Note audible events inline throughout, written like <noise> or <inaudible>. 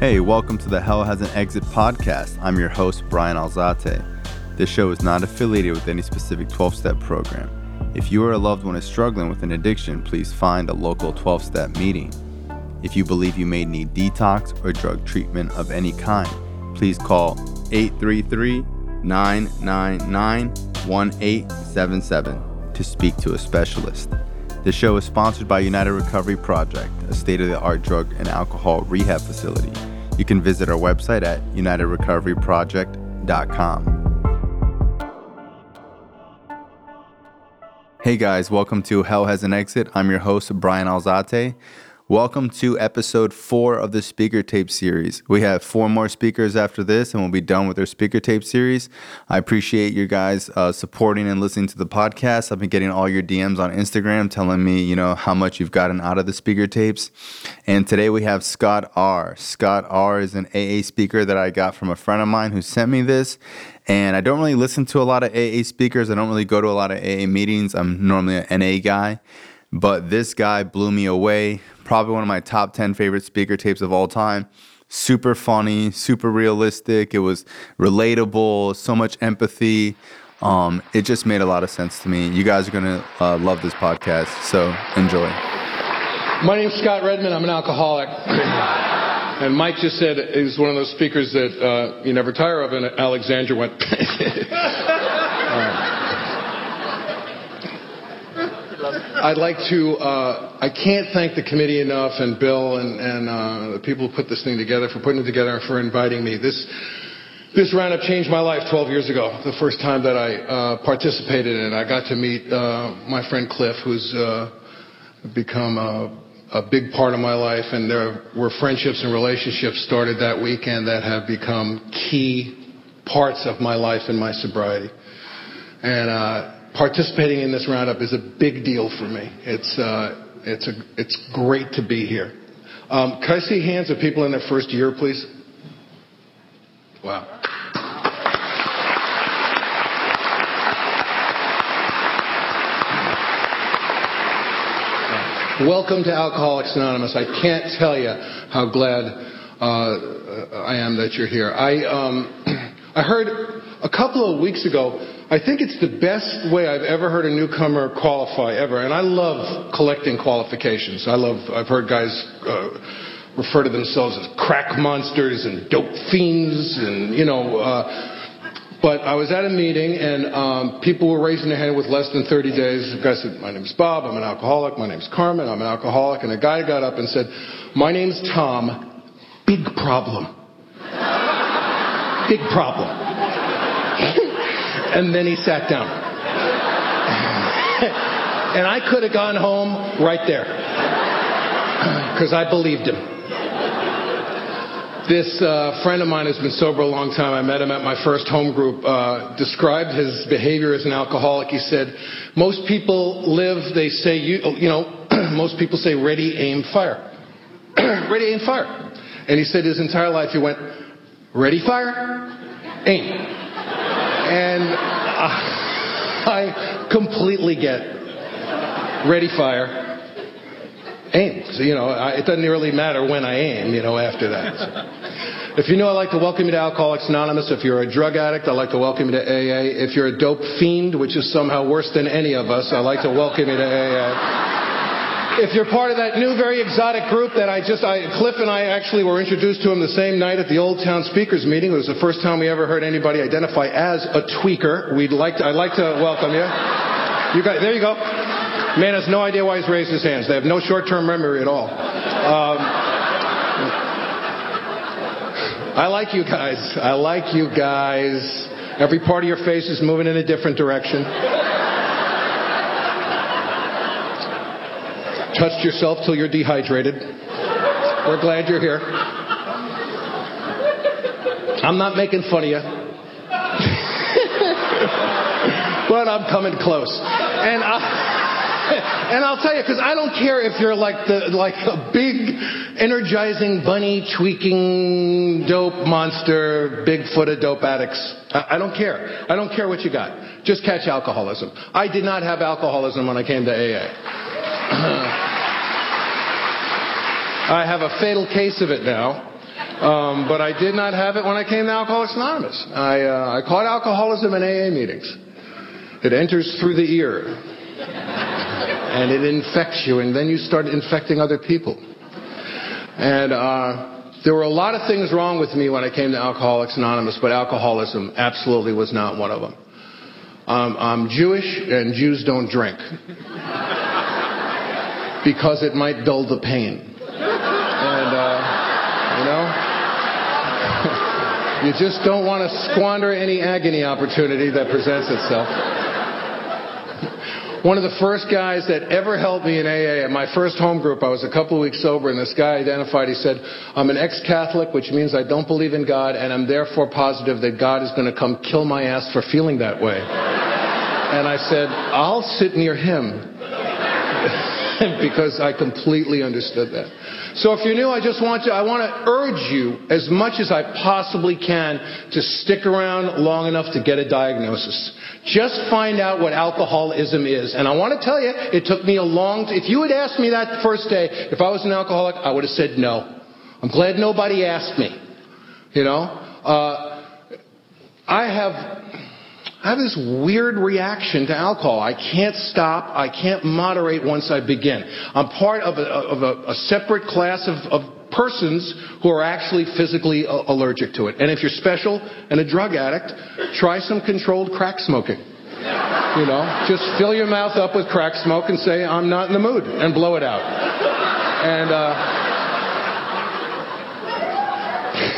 Hey, welcome to the Hell Has an Exit podcast. I'm your host, Brian Alzate. This show is not affiliated with any specific 12 step program. If you or a loved one is struggling with an addiction, please find a local 12 step meeting. If you believe you may need detox or drug treatment of any kind, please call 833 999 1877 to speak to a specialist. This show is sponsored by United Recovery Project, a state of the art drug and alcohol rehab facility. You can visit our website at unitedrecoveryproject.com. Hey guys, welcome to Hell Has an Exit. I'm your host, Brian Alzate. Welcome to episode four of the speaker tape series. We have four more speakers after this, and we'll be done with our speaker tape series. I appreciate you guys uh, supporting and listening to the podcast. I've been getting all your DMs on Instagram telling me, you know, how much you've gotten out of the speaker tapes. And today we have Scott R. Scott R is an AA speaker that I got from a friend of mine who sent me this. And I don't really listen to a lot of AA speakers. I don't really go to a lot of AA meetings. I'm normally an NA guy. But this guy blew me away. Probably one of my top 10 favorite speaker tapes of all time. Super funny, super realistic. It was relatable, so much empathy. Um, it just made a lot of sense to me. You guys are going to uh, love this podcast. So enjoy. My name's Scott Redmond. I'm an alcoholic. and Mike just said he's one of those speakers that uh, you never tire of, and Alexandra went. <laughs> <laughs> I'd like to, uh, I can't thank the committee enough and Bill and, and uh, the people who put this thing together for putting it together and for inviting me. This, this roundup changed my life 12 years ago, the first time that I uh, participated in it. I got to meet uh, my friend Cliff, who's uh, become a, a big part of my life, and there were friendships and relationships started that weekend that have become key parts of my life and my sobriety. And uh, participating in this roundup is a big deal for me. It's, uh, it's, a, it's great to be here. Um, can I see hands of people in their first year, please? Wow. Welcome to Alcoholics Anonymous. I can't tell you how glad uh, I am that you're here. I, um, <clears throat> I heard a couple of weeks ago I think it's the best way I've ever heard a newcomer qualify ever, and I love collecting qualifications. I love. I've heard guys uh, refer to themselves as crack monsters and dope fiends, and you know. Uh, but I was at a meeting and um, people were raising their hand with less than 30 days. The guy said, "My name's Bob. I'm an alcoholic. My name's Carmen. I'm an alcoholic." And a guy got up and said, "My name's Tom. Big problem. <laughs> Big problem." And then he sat down. <laughs> and I could have gone home right there <clears throat> because I believed him. This uh, friend of mine has been sober a long time. I met him at my first home group. Uh, described his behavior as an alcoholic. He said, "Most people live. They say you, you know, <clears throat> most people say ready, aim, fire. <clears throat> ready, aim, fire." And he said his entire life he went, "Ready, fire, aim." And I completely get ready, fire, aim. So, you know, I, it doesn't really matter when I aim, you know, after that. So. If you know, I'd like to welcome you to Alcoholics Anonymous. If you're a drug addict, I'd like to welcome you to AA. If you're a dope fiend, which is somehow worse than any of us, I'd like to welcome you to AA if you're part of that new, very exotic group that I just, I, Cliff and I actually were introduced to him the same night at the Old Town Speakers meeting. It was the first time we ever heard anybody identify as a tweaker. We'd like to, I'd like to welcome you. You got, there you go. Man has no idea why he's raised his hands. They have no short-term memory at all. Um, I like you guys. I like you guys. Every part of your face is moving in a different direction. Touched yourself till you're dehydrated. We're glad you're here. I'm not making fun of you. <laughs> but I'm coming close. And I, <laughs> and I'll tell you, because I don't care if you're like the like a big, energizing bunny tweaking dope monster, Bigfoot of dope addicts. I, I don't care. I don't care what you got. Just catch alcoholism. I did not have alcoholism when I came to AA. I have a fatal case of it now. Um, but I did not have it when I came to Alcoholics Anonymous. I, uh, I caught alcoholism in AA meetings. It enters through the ear, and it infects you, and then you start infecting other people. And uh, there were a lot of things wrong with me when I came to Alcoholics Anonymous, but alcoholism absolutely was not one of them. Um, I'm Jewish, and Jews don't drink because it might dull the pain. And, uh, you know, <laughs> you just don't want to squander any agony opportunity that presents itself. <laughs> One of the first guys that ever helped me in AA at my first home group, I was a couple of weeks sober, and this guy identified, he said, I'm an ex Catholic, which means I don't believe in God, and I'm therefore positive that God is going to come kill my ass for feeling that way. And I said, I'll sit near him <laughs> <laughs> because I completely understood that. So if you're new, I just want to, I want to urge you as much as I possibly can to stick around long enough to get a diagnosis. Just find out what alcoholism is. And I want to tell you, it took me a long, if you had asked me that first day, if I was an alcoholic, I would have said no. I'm glad nobody asked me. You know? Uh, I have, I have this weird reaction to alcohol. I can't stop. I can't moderate once I begin. I'm part of a, of a, a separate class of, of, persons who are actually physically allergic to it. And if you're special and a drug addict, try some controlled crack smoking. You know, just fill your mouth up with crack smoke and say, I'm not in the mood, and blow it out. And, uh,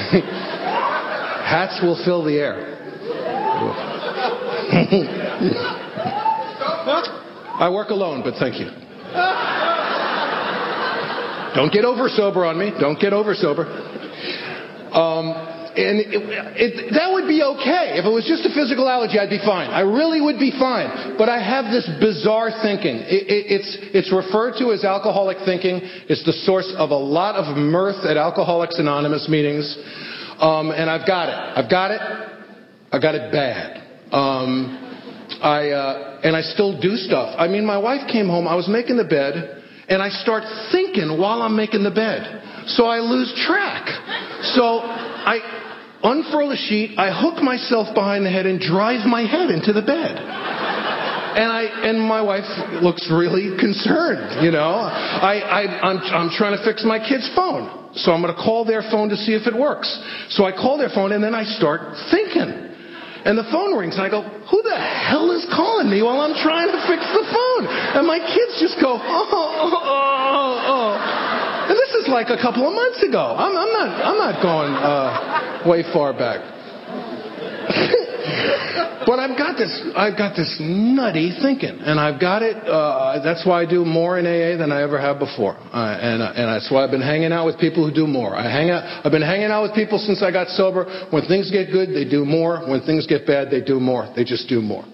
<laughs> hats will fill the air. <laughs> I work alone, but thank you. Don't get over sober on me. Don't get over sober. Um, and it, it, that would be okay. If it was just a physical allergy, I'd be fine. I really would be fine. But I have this bizarre thinking. It, it's, it's referred to as alcoholic thinking. It's the source of a lot of mirth at Alcoholics Anonymous meetings. Um, and I've got it. I've got it. I've got it bad. Um, I, uh, and I still do stuff. I mean, my wife came home, I was making the bed, and I start thinking while I'm making the bed. So I lose track. So I unfurl a sheet, I hook myself behind the head and drive my head into the bed. And I and my wife looks really concerned, you know. I, I I'm I'm trying to fix my kid's phone. So I'm gonna call their phone to see if it works. So I call their phone and then I start thinking. And the phone rings, and I go, Who the hell is calling me while I'm trying to fix the phone? And my kids just go, Oh, oh, oh, oh. And this is like a couple of months ago. I'm, I'm not, I'm not going uh, way far back. <laughs> but I've got this, I've got this nutty thinking, and I've got it. Uh, that's why I do more in AA than I ever have before, uh, and uh, and that's why I've been hanging out with people who do more. I hang out. I've been hanging out with people since I got sober. When things get good, they do more. When things get bad, they do more. They just do more.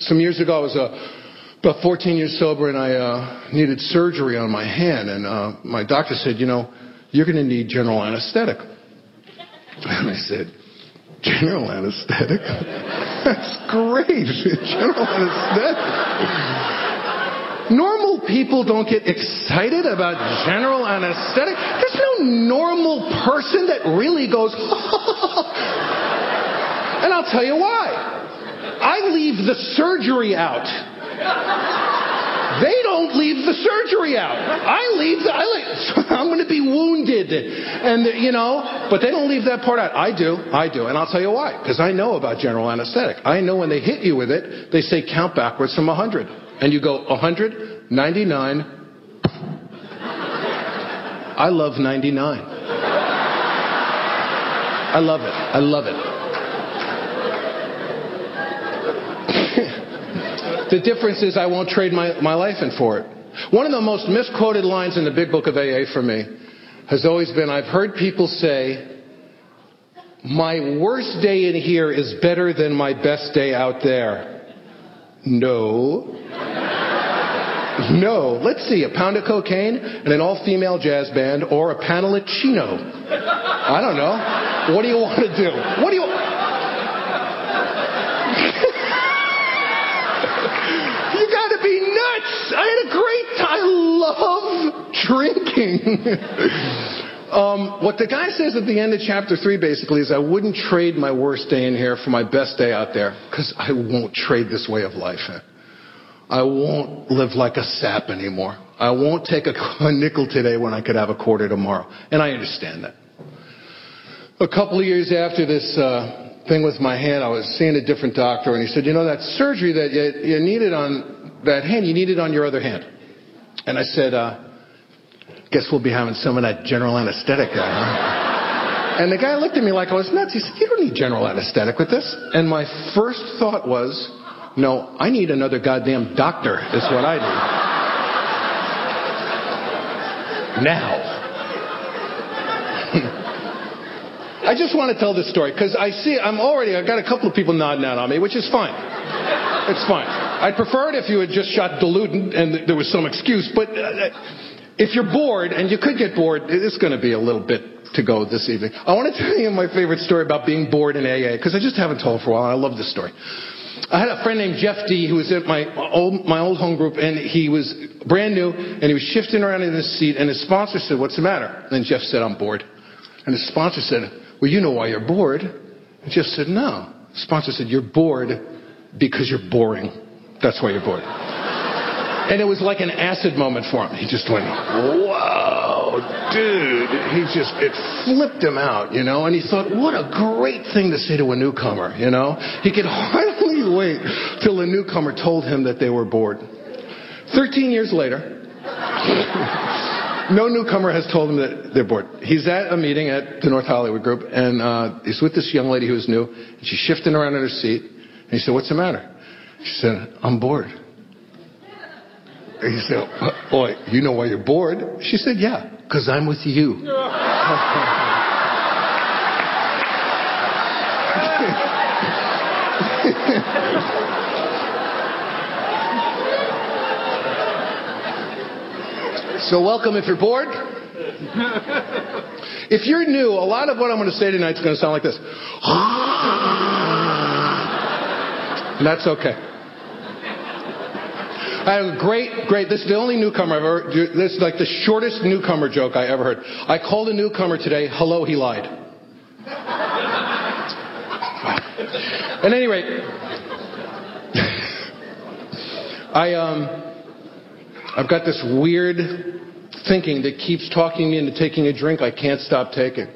Some years ago, I was uh, about 14 years sober, and I uh, needed surgery on my hand, and uh, my doctor said, you know, you're going to need general anesthetic. <laughs> And I said, General anesthetic? <laughs> That's great. <laughs> General anesthetic. Normal people don't get excited about general anesthetic. There's no normal person that really goes, <laughs> and I'll tell you why. I leave the surgery out. They don't leave the surgery out. I leave the, I leave, <laughs> I'm going to be wounded. And, you know, but they don't leave that part out. I do. I do. And I'll tell you why. Because I know about general anesthetic. I know when they hit you with it, they say count backwards from 100. And you go 100, 99. I love 99. I love it. I love it. The difference is I won't trade my, my life in for it. One of the most misquoted lines in the big book of AA for me has always been I've heard people say, my worst day in here is better than my best day out there. No. No. Let's see, a pound of cocaine and an all female jazz band or a panel at Chino. I don't know. What do you want to do? What do you gotta be nuts! I had a great time. I love drinking. <laughs> um, what the guy says at the end of chapter 3 basically is I wouldn't trade my worst day in here for my best day out there because I won't trade this way of life. I won't live like a sap anymore. I won't take <laughs> a, nickel today when I could have a quarter tomorrow. And I understand that. A couple of years after this uh, thing with my hand, I was seeing a different doctor, and he said, You know, that surgery that you, you needed on that hand, you need it on your other hand. And I said, uh, Guess we'll be having some of that general anesthetic there, huh? <laughs> And the guy looked at me like I was nuts. He said, You don't need general anesthetic with this. And my first thought was, No, I need another goddamn doctor, is what I need. <laughs> now. <laughs> I just want to tell this story because I see I'm already I've got a couple of people nodding out on me, which is fine. It's fine. I'd prefer it if you had just shot Dilaudid and there was some excuse, but uh, if you're bored and you could get bored, it's going to be a little bit to go this evening. I want to tell you my favorite story about being bored in AA because I just haven't told for a while. I love this story. I had a friend named Jeff D who was at my old, my old home group and he was brand new and he was shifting around in his seat and his sponsor said, what's the matter? And Jeff said, I'm bored. And his sponsor said, well, you know why you're bored. And Jeff said, no. The sponsor said, you're bored because you're boring. That's why you're bored. And it was like an acid moment for him. He just went, whoa, dude. He just, it flipped him out, you know? And he thought, what a great thing to say to a newcomer, you know? He could <laughs> hardly wait till a newcomer told him that they were bored. Thirteen years later, <laughs> no newcomer has told him that they're bored. He's at a meeting at the North Hollywood Group, and uh, he's with this young lady who's new, and she's shifting around in her seat. And he said, What's the matter? She said, I'm bored. And he said, Boy, you know why you're bored? She said, Yeah, because I'm with you. <laughs> So welcome if you're bored. <laughs> If you're new, a lot of what I'm going to say tonight is going to sound like this. <laughs> And that's okay. I have a great, great, this is the only newcomer I've ever, this is like the shortest newcomer joke I ever heard. I called a newcomer today, hello, he lied. At any rate, <laughs> I, um, I've got this weird thinking that keeps talking me into taking a drink I can't stop taking.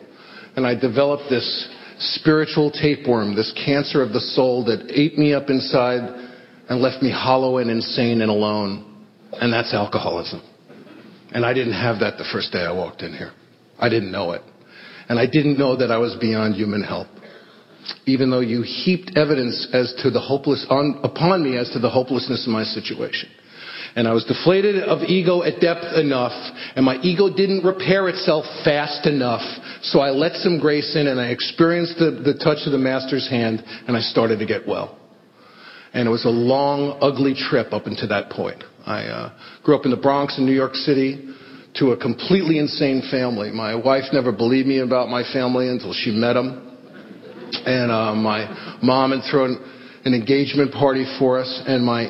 And I developed this spiritual tapeworm, this cancer of the soul that ate me up inside and left me hollow and insane and alone. And that's alcoholism. And I didn't have that the first day I walked in here. I didn't know it. And I didn't know that I was beyond human help. Even though you heaped evidence as to the hopeless on, upon me as to the hopelessness of my situation. And I was deflated of ego at depth enough, and my ego didn't repair itself fast enough. So I let some grace in, and I experienced the, the touch of the Master's hand, and I started to get well. And it was a long, ugly trip up until that point. I uh, grew up in the Bronx in New York City to a completely insane family. My wife never believed me about my family until she met them. And uh, my mom had thrown an engagement party for us, and my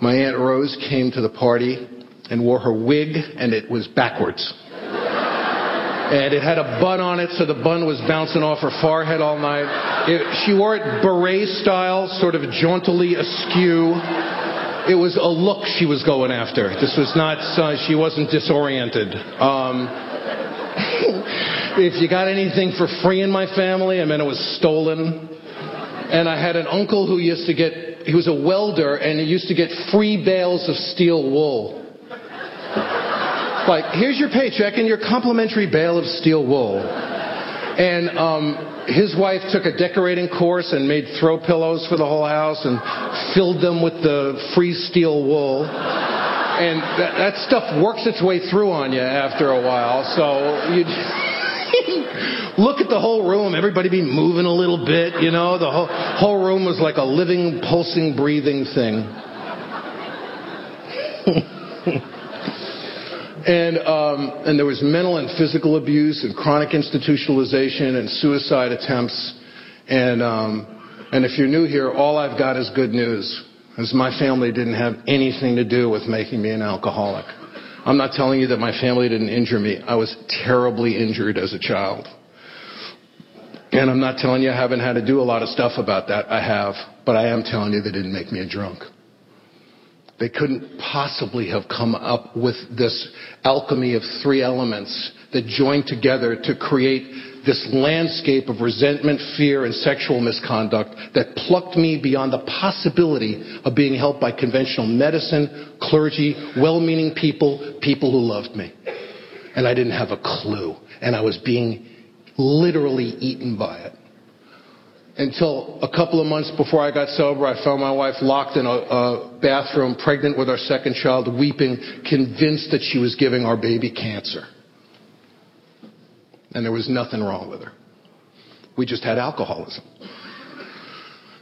my Aunt Rose came to the party and wore her wig, and it was backwards. and it had a bun on it, so the bun was bouncing off her forehead all night. It, she wore it beret style, sort of jauntily askew. It was a look she was going after. This was not, uh, she wasn't disoriented. Um, <laughs> if you got anything for free in my family, I mean, it was stolen. And I had an uncle who used to get he was a welder and he used to get free bales of steel wool. Like, here's your paycheck and your complimentary bale of steel wool. And um, his wife took a decorating course and made throw pillows for the whole house and filled them with the free steel wool. And that, that stuff works its way through on you after a while. So you <laughs> look at the whole room, everybody be moving a little bit, you know. The whole, whole room was like a living, pulsing, breathing thing. <laughs> and, um, and there was mental and physical abuse and chronic institutionalization and suicide attempts. And, um, and if you're new here, all I've got is good news, as my family didn't have anything to do with making me an alcoholic. I'm not telling you that my family didn't injure me. I was terribly injured as a child. And I'm not telling you I haven't had to do a lot of stuff about that. I have. But I am telling you they didn't make me a drunk. They couldn't possibly have come up with this alchemy of three elements that joined together to create this landscape of resentment, fear, and sexual misconduct that plucked me beyond the possibility of being helped by conventional medicine, clergy, well meaning people, people who loved me. And I didn't have a clue. And I was being literally eaten by it. Until a couple of months before I got sober, I found my wife locked in a, a bathroom, pregnant with our second child, weeping, convinced that she was giving our baby cancer and there was nothing wrong with her. We just had alcoholism.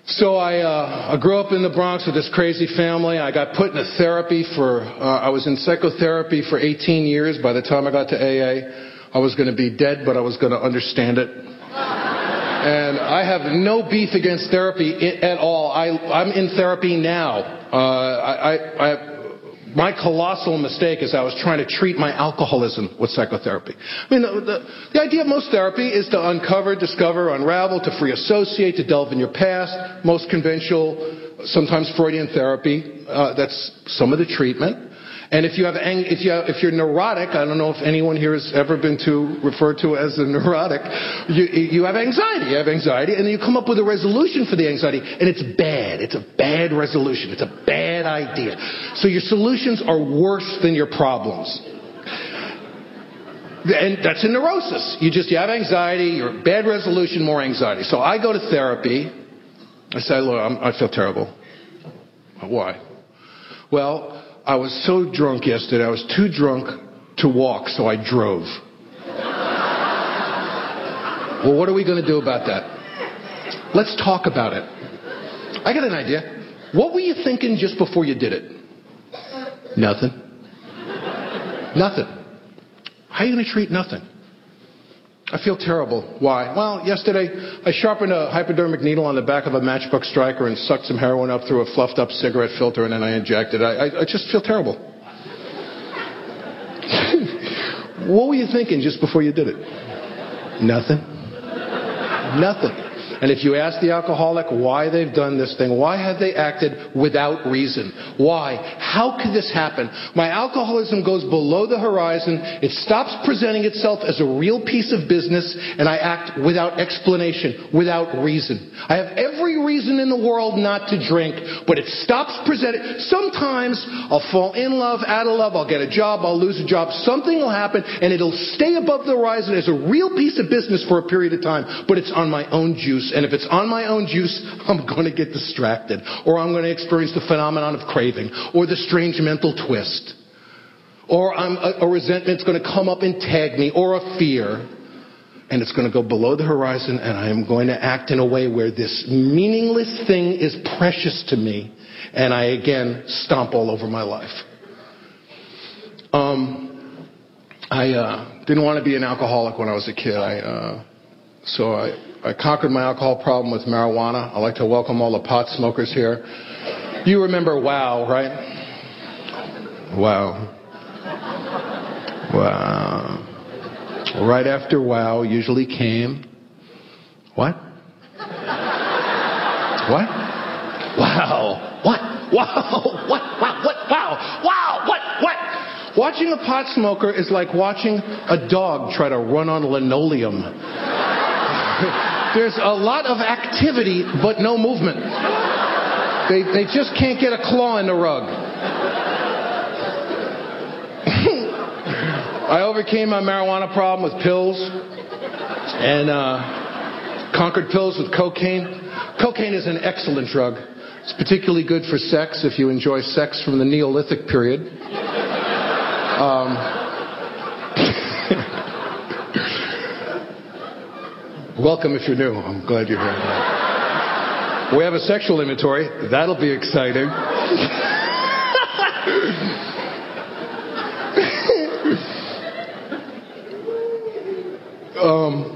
So I, uh, I grew up in the Bronx with this crazy family. I got put into therapy for, uh, I was in psychotherapy for 18 years. By the time I got to AA, I was going to be dead, but I was going to understand it. and I have no beef against therapy at all. I, I'm in therapy now. Uh, I, I, my colossal mistake is I was trying to treat my alcoholism with psychotherapy. I mean, the, the, the, idea of most therapy is to uncover, discover, unravel, to free associate, to delve in your past. Most conventional, sometimes Freudian therapy, uh, that's some of the treatment. And if you have, if you have, if you're neurotic, I don't know if anyone here has ever been to referred to as a neurotic, you, you have anxiety. You have anxiety, and you come up with a resolution for the anxiety, and it's bad. It's a bad resolution. It's a bad idea. So your solutions are worse than your problems. And that's a neurosis. You just you have anxiety, your bad resolution, more anxiety. So I go to therapy. I say, look, I'm, I feel terrible. Why? Well, I was so drunk yesterday, I was too drunk to walk, so I drove. well, what are we going to do about that? Let's talk about it. I got an idea. What were you thinking just before you did it? Nothing. Nothing. How are you going to treat nothing? I feel terrible. Why? Well, yesterday I sharpened a hypodermic needle on the back of a matchbook striker and sucked some heroin up through a fluffed up cigarette filter and then I injected. I, I, I just feel terrible. <laughs> what were you thinking just before you did it? Nothing. Nothing. And if you ask the alcoholic why they've done this thing, why have they acted without reason? Why? How could this happen? My alcoholism goes below the horizon. It stops presenting itself as a real piece of business, and I act without explanation, without reason. I have every reason in the world not to drink, but it stops presenting. Sometimes I'll fall in love, out of love, I'll get a job, I'll lose a job, something will happen, and it'll stay above the horizon as a real piece of business for a period of time, but it's on my own juice juice. And if it's on my own juice, <laughs> I'm going to get distracted. Or I'm going to experience the phenomenon of craving. Or the strange mental twist. Or a, a resentment's going to come up and tag me. Or a fear. And it's going to go below the horizon, and I am going to act in a way where this meaningless thing is precious to me. And I again stomp all over my life. Um, I uh, didn't want to be an alcoholic when I was a kid. I, uh, so I, I conquered my alcohol problem with marijuana. I'd like to welcome all the pot smokers here. You remember WOW, right? WOW. Wow. Right after WOW usually came. What? What? Wow. What? Wow. What? Wow. What? Wow. Wow. What? What? Watching a pot smoker is like watching a dog try to run on linoleum. <laughs> There's a lot of activity, but no movement. They, they just can't get a claw in the rug. <laughs> I overcame my marijuana problem with pills. And uh, conquered pills with cocaine. Cocaine is an excellent drug. It's particularly good for sex if you enjoy sex from the Neolithic period. Um, welcome if you're new. I'm glad you're here. We have a sexual inventory. That'll be exciting. um,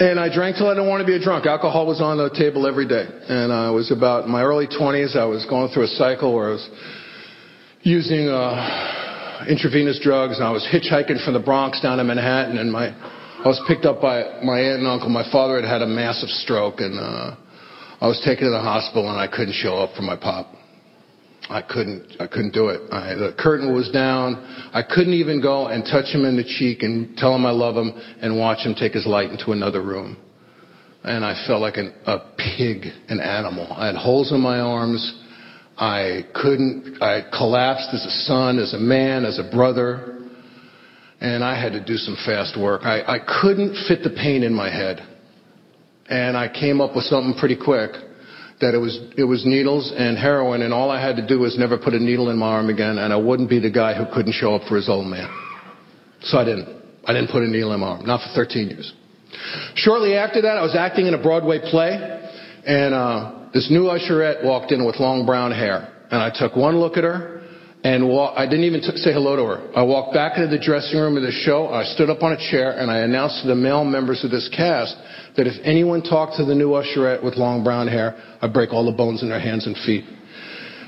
and I drank till I didn't want to be a drunk. Alcohol was on the table every day. And I was about in my early 20s. I was going through a cycle where I was using uh, intravenous drugs. And I was hitchhiking from the Bronx down to Manhattan. And my, I was picked up by my aunt and uncle. My father had had a massive stroke. And uh, I was taken to the hospital and I couldn't show up for my pop. I couldn't, I couldn't do it. I, the curtain was down. I couldn't even go and touch him in the cheek and tell him I love him and watch him take his light into another room. And I felt like an, a pig, an animal. I had holes in my arms. I couldn't, I collapsed as a son, as a man, as a brother. And I had to do some fast work. I, I couldn't fit the pain in my head. And I came up with something pretty quick that it was it was needles and heroin, and all I had to do was never put a needle in my arm again, and I wouldn't be the guy who couldn't show up for his old man. So I didn't. I didn't put a needle in my arm, not for 13 years. Shortly after that, I was acting in a Broadway play, and uh, this new usherette walked in with long brown hair, and I took one look at her. And I didn't even t- say hello to her. I walked back into the dressing room of the show. I stood up on a chair and I announced to the male members of this cast that if anyone talked to the new usherette with long brown hair, I'd break all the bones in their hands and feet.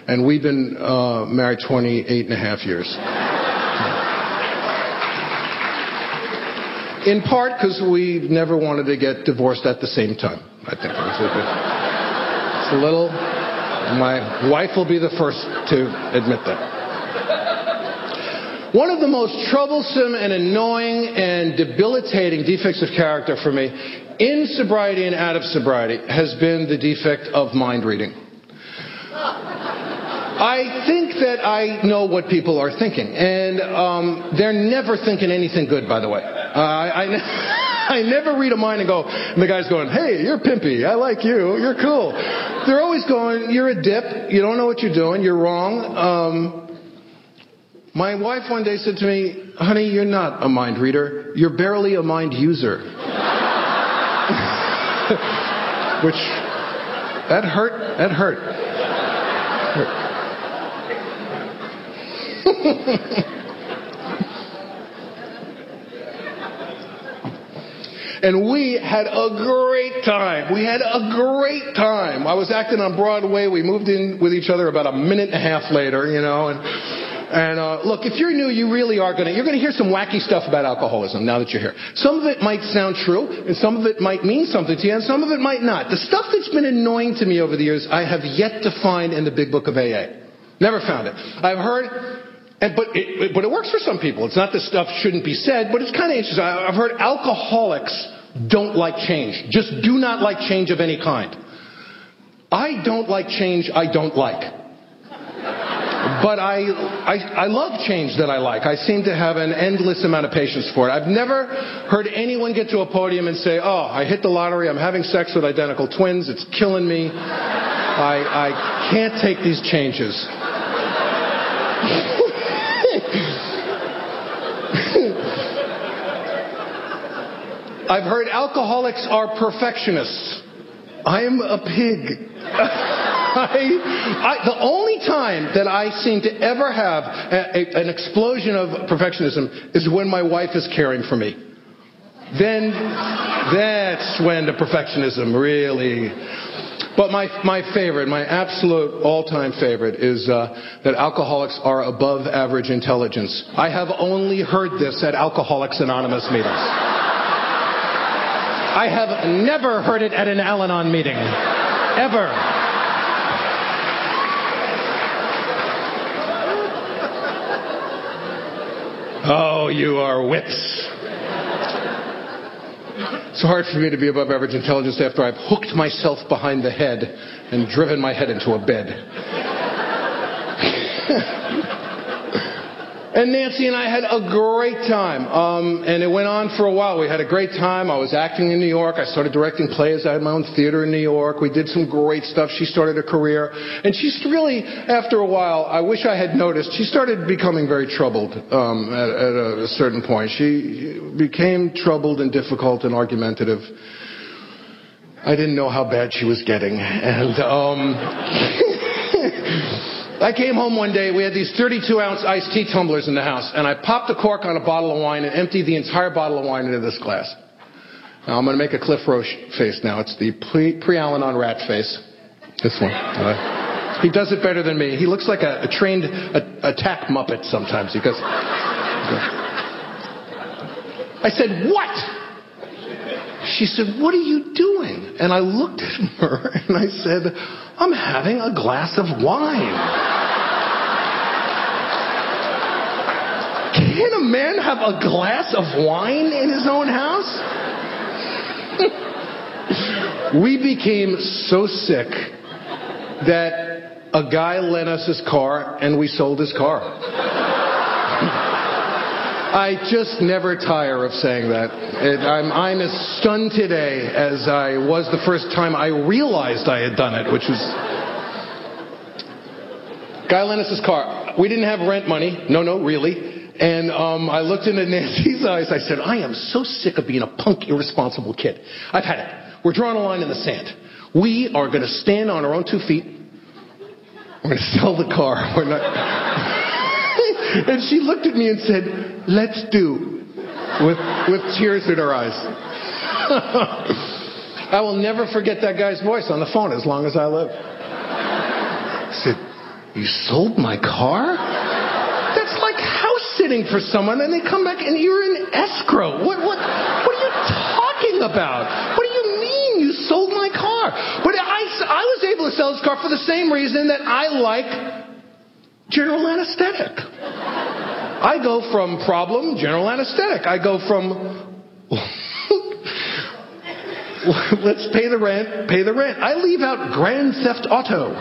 And we've been uh, married 28 and a half years. <laughs> In part because we never wanted to get divorced at the same time. I think it's a little. My wife will be the first to admit that. One of the most troublesome and annoying and debilitating defects of character for me in sobriety and out of sobriety has been the defect of mind reading. I think that I know what people are thinking, and um, they're never thinking anything good, by the way. Uh, I, I, <laughs> I never read a mind and go, and the guy's going, hey, you're pimpy, I like you, you're cool. They're always going, you're a dip, you don't know what you're doing, you're wrong. Um, my wife one day said to me, honey, you're not a mind reader, you're barely a mind user. <laughs> Which, that hurt, that hurt. <laughs> and we had a great time. We had a great time. I was acting on Broadway. We moved in with each other about a minute and a half later, you know, and and uh, look, if you're new, you really are going to, you're going to hear some wacky stuff about alcoholism now that you're here. Some of it might sound true, and some of it might mean something to you, and some of it might not. The stuff that's been annoying to me over the years, I have yet to find in the big book of AA. Never found it. I've heard, and, but, it, but it works for some people. It's not that stuff shouldn't be said, but it's kind of interesting. I've heard alcoholics don't like change. Just do not like change of any kind. I don't like change I don't like. But I, I, I love change that I like. I seem to have an endless amount of patience for it. I've never heard anyone get to a podium and say, oh, I hit the lottery, I'm having sex with identical twins, it's killing me. I, I can't take these changes. I've heard alcoholics are perfectionists. I'm a pig. <laughs> I, I, the only time that I seem to ever have a, a, an explosion of perfectionism is when my wife is caring for me. Then that's when the perfectionism really. But my, my favorite, my absolute all time favorite, is uh, that alcoholics are above average intelligence. I have only heard this at Alcoholics Anonymous meetings. I have never heard it at an Al Anon meeting. Ever. Oh, you are wits. It's hard for me to be above average intelligence after I've hooked myself behind the head and driven my head into a bed. <laughs> And Nancy and I had a great time. Um, and it went on for a while. We had a great time. I was acting in New York. I started directing plays. I had my own theater in New York. We did some great stuff. She started a career. And she's really, after a while, I wish I had noticed, she started becoming very troubled um, at, at a certain point. She became troubled and difficult and argumentative. I didn't know how bad she was getting. And, um, <laughs> I came home one day, we had these 32 ounce iced tea tumblers in the house, and I popped the cork on a bottle of wine and emptied the entire bottle of wine into this glass. Now I'm going to make a Cliff Roche face now. It's the pre Al Anon rat face. This one. Uh, he does it better than me. He looks like a, a trained a, attack muppet sometimes. He goes. I said, What? She said, What are you doing? And I looked at <laughs> her and I said, I'm having a glass of wine. Can a man have a glass of wine in his own house? <laughs> we became so sick that a guy lent us his car and we sold his car. <laughs> I just never tire of saying that. It, I'm, I'm as stunned today as I was the first time I realized I had done it, which was. Guy lent car. We didn't have rent money. No, no, really. And um, I looked into Nancy's <laughs> eyes. I said, I am so sick of being a punk, irresponsible kid. I've had it. We're drawing a line in the sand. We are going to stand on our own two feet. We're going to sell the car. We're not. And she looked at me and said, Let's do, with, with tears in her eyes. <laughs> I will never forget that guy's voice on the phone as long as I live. I said, You sold my car? That's like house sitting for someone, and they come back and you're in escrow. What, what, what are you talking about? What do you mean you sold my car? But I, I was able to sell this car for the same reason that I like general anesthetic. I go from problem, general anesthetic. I go from <laughs> let's pay the rent, pay the rent. I leave out Grand Theft Auto.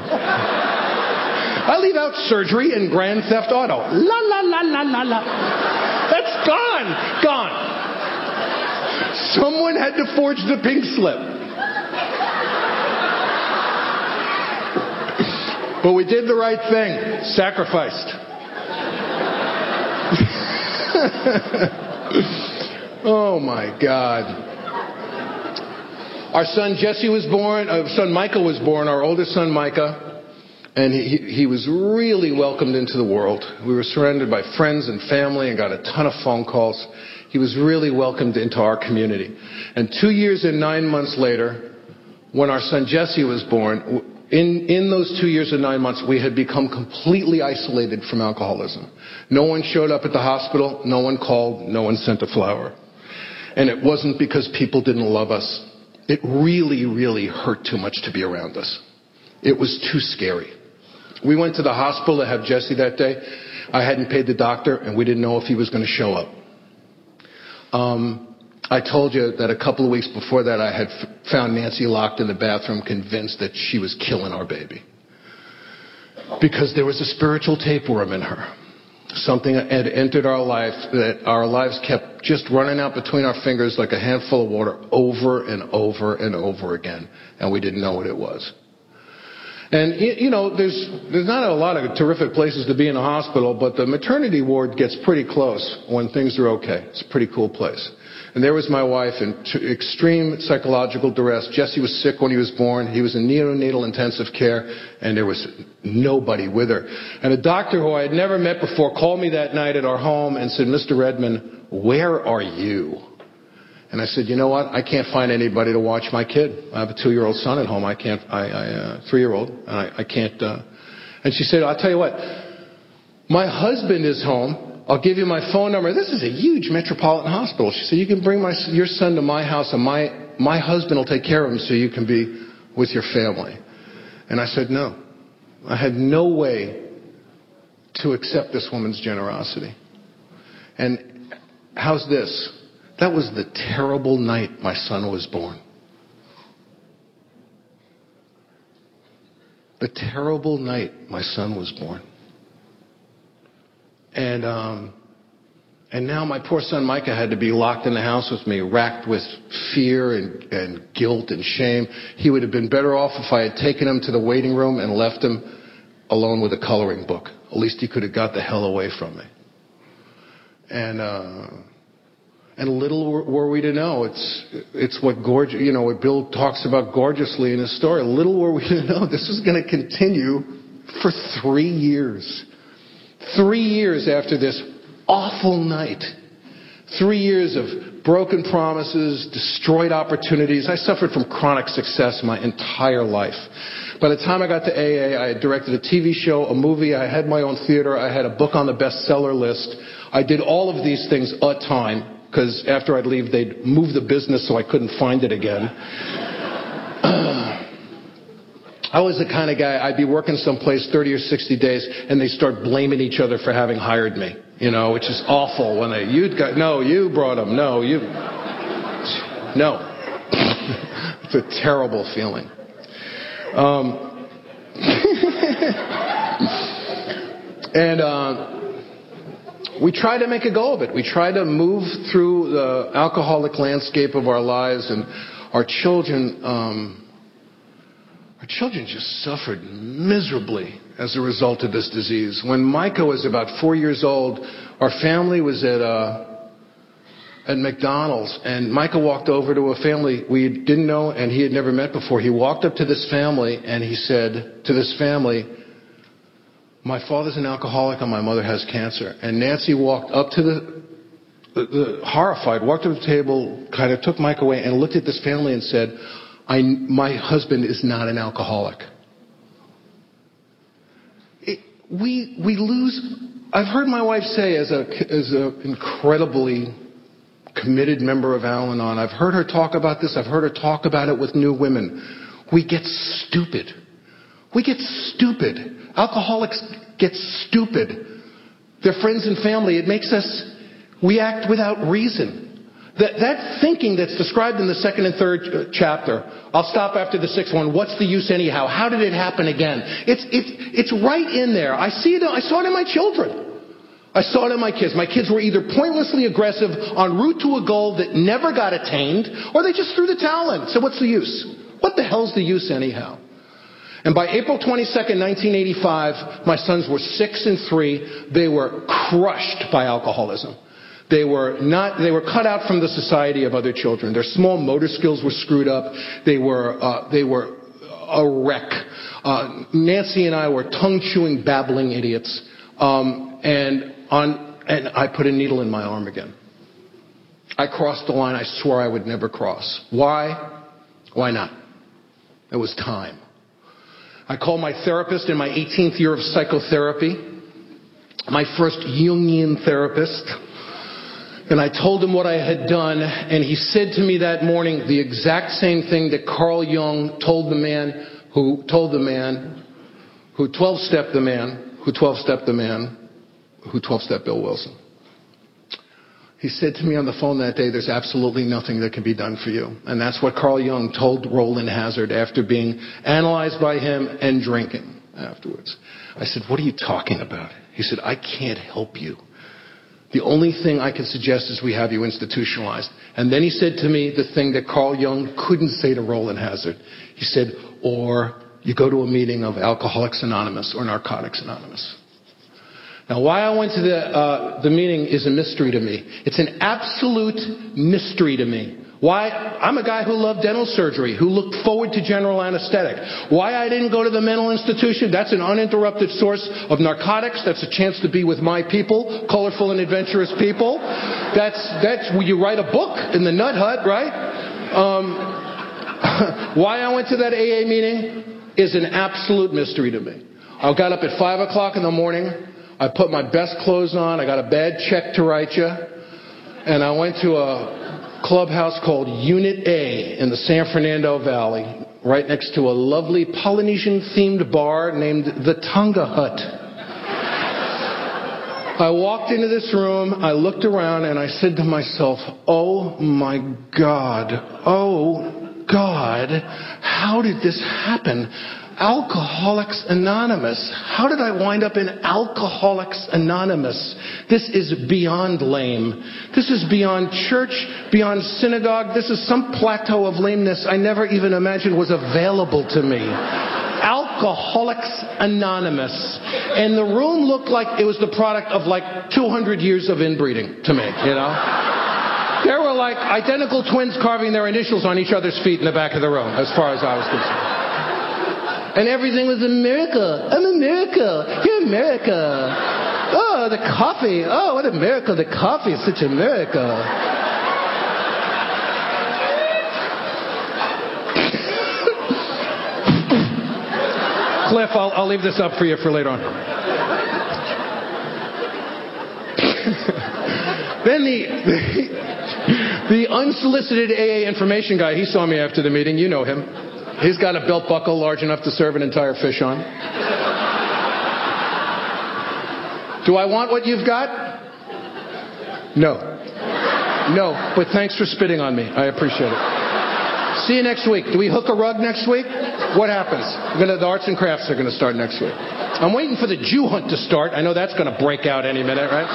I leave out surgery and Grand Theft Auto. La la la la la la. That's gone. Gone. Someone had to forge the pink slip. But we did the right thing, sacrificed. <laughs> oh my God. Our son Jesse was born, our uh, son Micah was born, our oldest son Micah, and he, he was really welcomed into the world. We were surrounded by friends and family and got a ton of phone calls. He was really welcomed into our community. And two years and nine months later, when our son Jesse was born, in, in those two years and nine months, we had become completely isolated from alcoholism. No one showed up at the hospital, no one called, no one sent a flower. And it wasn't because people didn't love us. It really, really hurt too much to be around us. It was too scary. We went to the hospital to have Jesse that day. I hadn't paid the doctor, and we didn't know if he was going to show up. Um, I told you that a couple of weeks before that I had f- found Nancy locked in the bathroom, convinced that she was killing our baby. Because there was a spiritual tapeworm in her. Something had entered our life that our lives kept just running out between our fingers like a handful of water over and over and over again. And we didn't know what it was. And, you know, there's, there's not a lot of terrific places to be in a hospital, but the maternity ward gets pretty close when things are okay. It's a pretty cool place. And there was my wife in t- extreme psychological duress. Jesse was sick when he was born. He was in neonatal intensive care, and there was nobody with her. And a doctor who I had never met before called me that night at our home and said, Mr. Redman, where are you? And I said, you know what? I can't find anybody to watch my kid. I have a two-year-old son at home. I can't, I, I uh, three-year-old, and I, I can't. Uh... And she said, I'll tell you what. My husband is home. I'll give you my phone number. This is a huge metropolitan hospital. She said, You can bring my, your son to my house, and my, my husband will take care of him so you can be with your family. And I said, No. I had no way to accept this woman's generosity. And how's this? That was the terrible night my son was born. The terrible night my son was born. And, um, and now my poor son Micah had to be locked in the house with me, racked with fear and, and guilt and shame. He would have been better off if I had taken him to the waiting room and left him alone with a coloring book. At least he could have got the hell away from me. And, uh, and little were, we to know, it's, it's what gorgeous, you know, what Bill talks about gorgeously in his story. Little were we to know <laughs> this was going to continue for three years. Three years after this awful night. Three years of broken promises, destroyed opportunities. I suffered from chronic success my entire life. By the time I got to AA, I had directed a TV show, a movie, I had my own theater, I had a book on the bestseller list. I did all of these things a time because after I'd leave, they'd move the business so I couldn't find it again. <clears throat> I was the kind of guy, I'd be working someplace 30 or 60 days, and they start blaming each other for having hired me, you know, which is awful when they, you got, no, you brought them, no, you, no. <laughs> it's a terrible feeling. Um, <laughs> and, uh, we try to make a go of it. We try to move through the alcoholic landscape of our lives, and our children, um, our children just suffered miserably as a result of this disease. When Micah was about four years old, our family was at uh, at McDonald's, and Micah walked over to a family we didn't know and he had never met before. He walked up to this family and he said to this family my father's an alcoholic and my mother has cancer. And Nancy walked up to the, the, the horrified, walked to the table, kind of took Mike away and looked at this family and said, I, my husband is not an alcoholic. It, we, we lose, I've heard my wife say as a, as an incredibly committed member of Al-Anon, I've heard her talk about this, I've heard her talk about it with new women. We get stupid. We get stupid. Alcoholics get stupid. Their friends and family, it makes us, we act without reason. That, that thinking that's described in the second and third uh, chapter, I'll stop after the sixth one. What's the use anyhow? How did it happen again? It's, it's, it's right in there. I see it, I saw it in my children. I saw it in my kids. My kids were either pointlessly aggressive en route to a goal that never got attained, or they just threw the towel in. So what's the use? What the hell's the use anyhow? And by April 22nd, 1985, my sons were six and three. They were crushed by alcoholism. They were not, they were cut out from the society of other children. Their small motor skills were screwed up. They were, uh, they were a wreck. Uh, Nancy and I were tongue chewing, babbling idiots. Um, and on, and I put a needle in my arm again. I crossed the line I swore I would never cross. Why? Why not? It was time. I called my therapist in my 18th year of psychotherapy, my first Jungian therapist, and I told him what I had done, and he said to me that morning the exact same thing that Carl Jung told the man who told the man who 12 stepped the man, who 12 stepped the man, who 12 stepped Bill Wilson. He said to me on the phone that day, there's absolutely nothing that can be done for you. And that's what Carl Jung told Rowland Hazard after being analyzed by him and drinking afterwards. I said, what are you talking about? He said, I can't help you. The only thing I can suggest is we have you institutionalized. And then he said to me the thing that Carl Jung couldn't say to Rowland Hazard. He said, or you go to a meeting of Alcoholics Anonymous or Narcotics Anonymous. Now, why I went to the, uh, the meeting is a mystery to me. It's an absolute mystery to me. Why? I'm a guy who loved dental surgery, who looked forward to general anesthetic. Why I didn't go to the mental institution? That's an uninterrupted source of narcotics. That's a chance to be with my people, colorful and adventurous people. That's, that's where you write a book in the Nut Hut, right? Um, <laughs> why I went to that AA meeting is an absolute mystery to me. I got up at 5 o'clock in the morning. I put my best clothes on. I got a bad check to write you. And I went to a clubhouse called Unit A in the San Fernando Valley, right next to a lovely Polynesian themed bar named the Tonga Hut. I walked into this room, I looked around, and I said to myself, Oh my God, oh God, how did this happen? Alcoholics Anonymous. How did I wind up in Alcoholics Anonymous? This is beyond lame. This is beyond church, beyond synagogue. This is some plateau of lameness I never even imagined was available to me. Alcoholics Anonymous. And the room looked like it was the product of like 200 years of inbreeding to me, you know? There were like identical twins carving their initials on each other's feet in the back of the room, as far as I was concerned. And everything was America. I'm a miracle. You're America. Oh, the coffee. Oh, what a miracle. The coffee is such a miracle. <laughs> Cliff, I'll, I'll leave this up for you for later on. <laughs> then the, the, the unsolicited AA information guy, he saw me after the meeting. You know him. He's got a belt buckle large enough to serve an entire fish on. Do I want what you've got? No. No, but thanks for spitting on me. I appreciate it. See you next week. Do we hook a rug next week? What happens? Gonna, the arts and crafts are going to start next week. I'm waiting for the Jew hunt to start. I know that's going to break out any minute, right?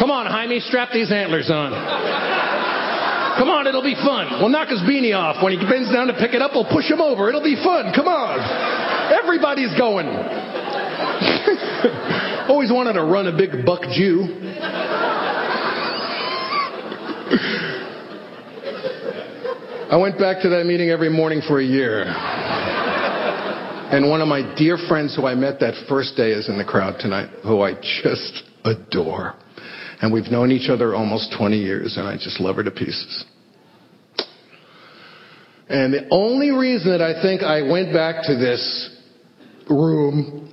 Come on, Jaime, strap these antlers on. Come on, it'll be fun. We'll knock his beanie off. When he bends down to pick it up, we'll push him over. It'll be fun. Come on. Everybody's going. <laughs> Always wanted to run a big buck Jew. I went back to that meeting every morning for a year. And one of my dear friends who I met that first day is in the crowd tonight, who I just adore. And we've known each other almost 20 years, and I just love her to pieces. And the only reason that I think I went back to this room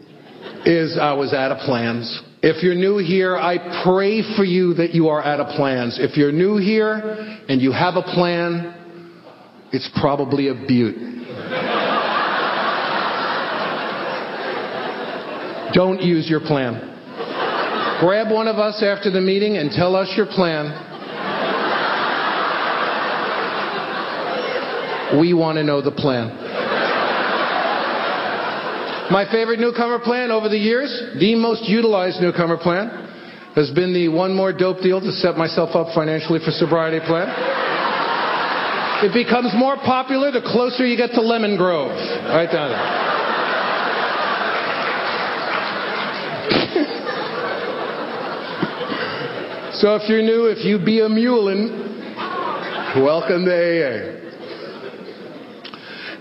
is I was out of plans. If you're new here, I pray for you that you are out of plans. If you're new here and you have a plan, it's probably a butte. Don't use your plan. Grab one of us after the meeting and tell us your plan. We want to know the plan. My favorite newcomer plan over the years, the most utilized newcomer plan, has been the one more dope deal to set myself up financially for sobriety plan. It becomes more popular the closer you get to Lemon Grove. Right down there. So if you're new, if you be a mulin, welcome to AA.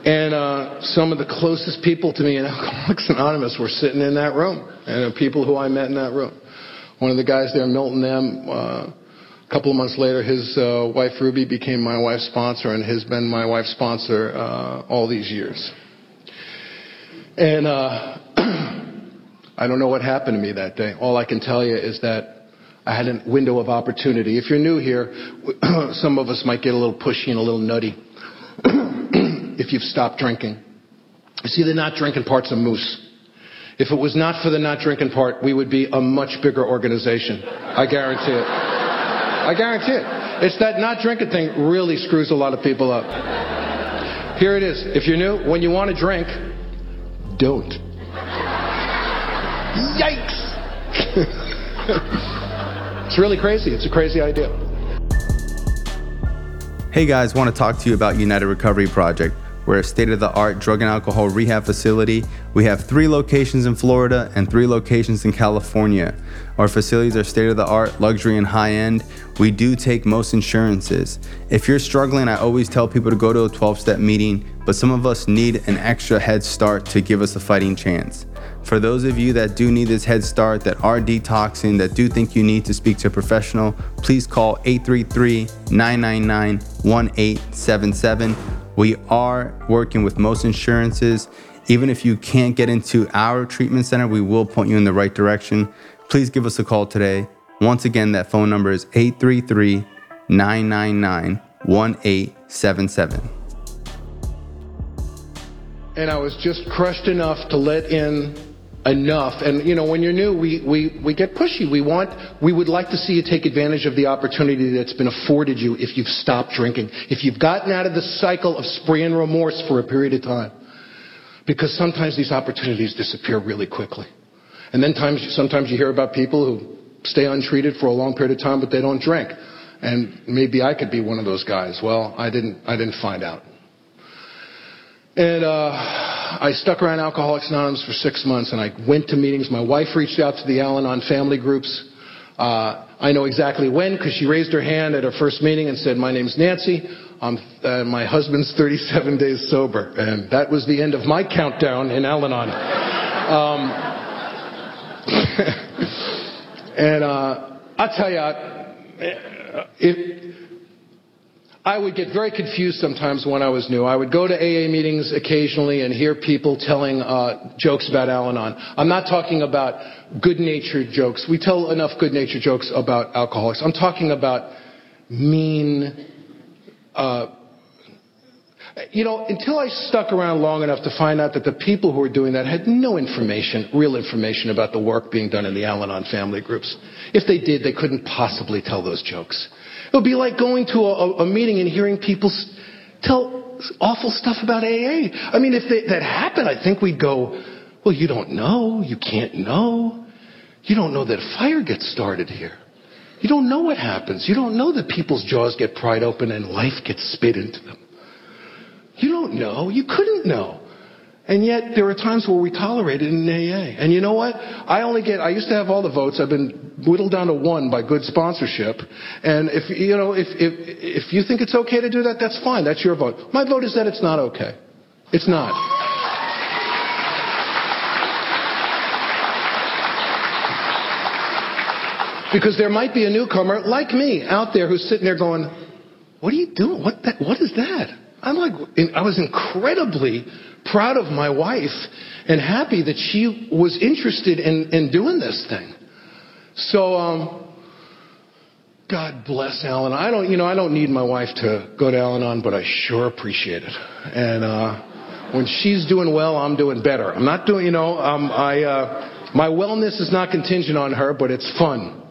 And uh, some of the closest people to me in Alcoholics Anonymous were sitting in that room, and the people who I met in that room. One of the guys there, Milton M. Uh, a couple of months later, his uh, wife Ruby became my wife's sponsor, and has been my wife's sponsor uh, all these years. And uh, <clears throat> I don't know what happened to me that day. All I can tell you is that I had a window of opportunity. If you're new here, <clears throat> some of us might get a little pushy and a little nutty <clears throat> if you've stopped drinking. You see, the not drinking part's a moose. If it was not for the not drinking part, we would be a much bigger organization. I guarantee it. I guarantee it. It's that not drinking thing really screws a lot of people up. Here it is. If you're new, when you want to drink, don't. <laughs> Yikes! <laughs> it's really crazy. It's a crazy idea. Hey guys, want to talk to you about United Recovery Project. We're a state of the art drug and alcohol rehab facility. We have three locations in Florida and three locations in California. Our facilities are state of the art, luxury, and high end. We do take most insurances. If you're struggling, I always tell people to go to a 12 step meeting, but some of us need an extra head start to give us a fighting chance. For those of you that do need this head start, that are detoxing, that do think you need to speak to a professional, please call 833 999 1877. We are working with most insurances. Even if you can't get into our treatment center, we will point you in the right direction. Please give us a call today. Once again, that phone number is 833 999 1877. And I was just crushed enough to let in enough. And you know, when you're new, we, we, we get pushy. We want, we would like to see you take advantage of the opportunity that's been afforded you if you've stopped drinking, if you've gotten out of the cycle of spree and remorse for a period of time. Because sometimes these opportunities disappear really quickly. And then times, sometimes you hear about people who stay untreated for a long period of time, but they don't drink. And maybe I could be one of those guys. Well, I didn't, I didn't find out. And uh, I stuck around Alcoholics Anonymous for six months, and I went to meetings. My wife reached out to the Al-Anon family groups. Uh, I know exactly when because she raised her hand at her first meeting and said, "My name's Nancy. I'm, uh, my husband's 37 days sober," and that was the end of my countdown in Al-Anon. Um, <laughs> and uh, I'll tell you, it, I would get very confused sometimes when I was new. I would go to AA meetings occasionally and hear people telling uh, jokes about Al Anon. I'm not talking about good natured jokes. We tell enough good natured jokes about alcoholics. I'm talking about mean, uh, you know, until I stuck around long enough to find out that the people who were doing that had no information, real information about the work being done in the Al Anon family groups. If they did, they couldn't possibly tell those jokes. It would be like going to a, a meeting and hearing people tell awful stuff about AA. I mean, if they, that happened, I think we'd go, well, you don't know. You can't know. You don't know that a fire gets started here. You don't know what happens. You don't know that people's jaws get pried open and life gets spit into them. You don't know. You couldn't know. And yet, there are times where we tolerate it in AA. And you know what? I only get, I used to have all the votes. I've been whittled down to one by good sponsorship. And if, you know, if, if, if you think it's okay to do that, that's fine. That's your vote. My vote is that it's not okay. It's not. Because there might be a newcomer like me out there who's sitting there going, what are you doing? What, that, what is that? I'm like, I was incredibly proud of my wife and happy that she was interested in, in doing this thing. So, um, God bless Alan. I don't, you know, I don't need my wife to go to Al-Anon, but I sure appreciate it. And uh, when she's doing well, I'm doing better. I'm not doing, you know, um, I, uh, my wellness is not contingent on her, but it's fun.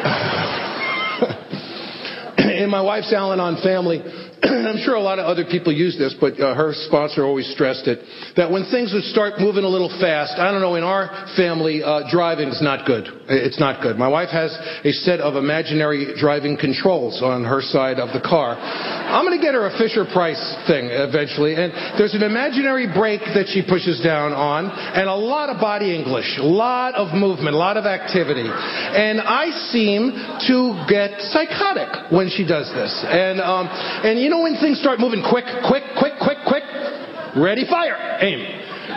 <laughs> In my wife's Al-Anon family, <clears throat> I'm sure a lot of other people use this, but uh, her sponsor always stressed it, that when things would start moving a little fast, I don't know, in our family, uh, is not good. It's not good. My wife has a set of imaginary driving controls on her side of the car. I'm going to get her a Fisher Price thing eventually, and there's an imaginary brake that she pushes down on, and a lot of body English, a lot of movement, a lot of activity. And I seem to get psychotic when she does this. And, um, and you know when things start moving quick, quick, quick, quick, quick? Ready, fire, aim.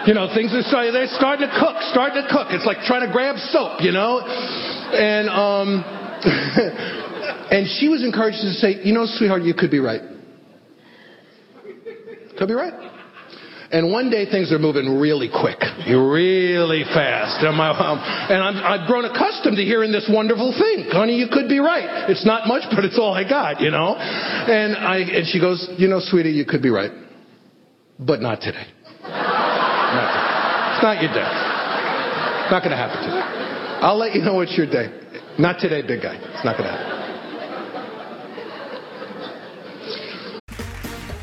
You know, things are starting, they're starting to cook, starting to cook. It's like trying to grab soap, you know? And, um, <laughs> and she was encouraged to say, you know, sweetheart, you could be right. Could be right. And one day things are moving really quick, really fast. And, my, um, and I'm, I've grown accustomed to hearing this wonderful thing. Honey, you could be right. It's not much, but it's all I got, you know? And, I, and she goes, you know, sweetie, you could be right. But not today. Not today. It's not your day. It's not going to happen today. I'll let you know it's your day. Not today, big guy. It's not going to happen.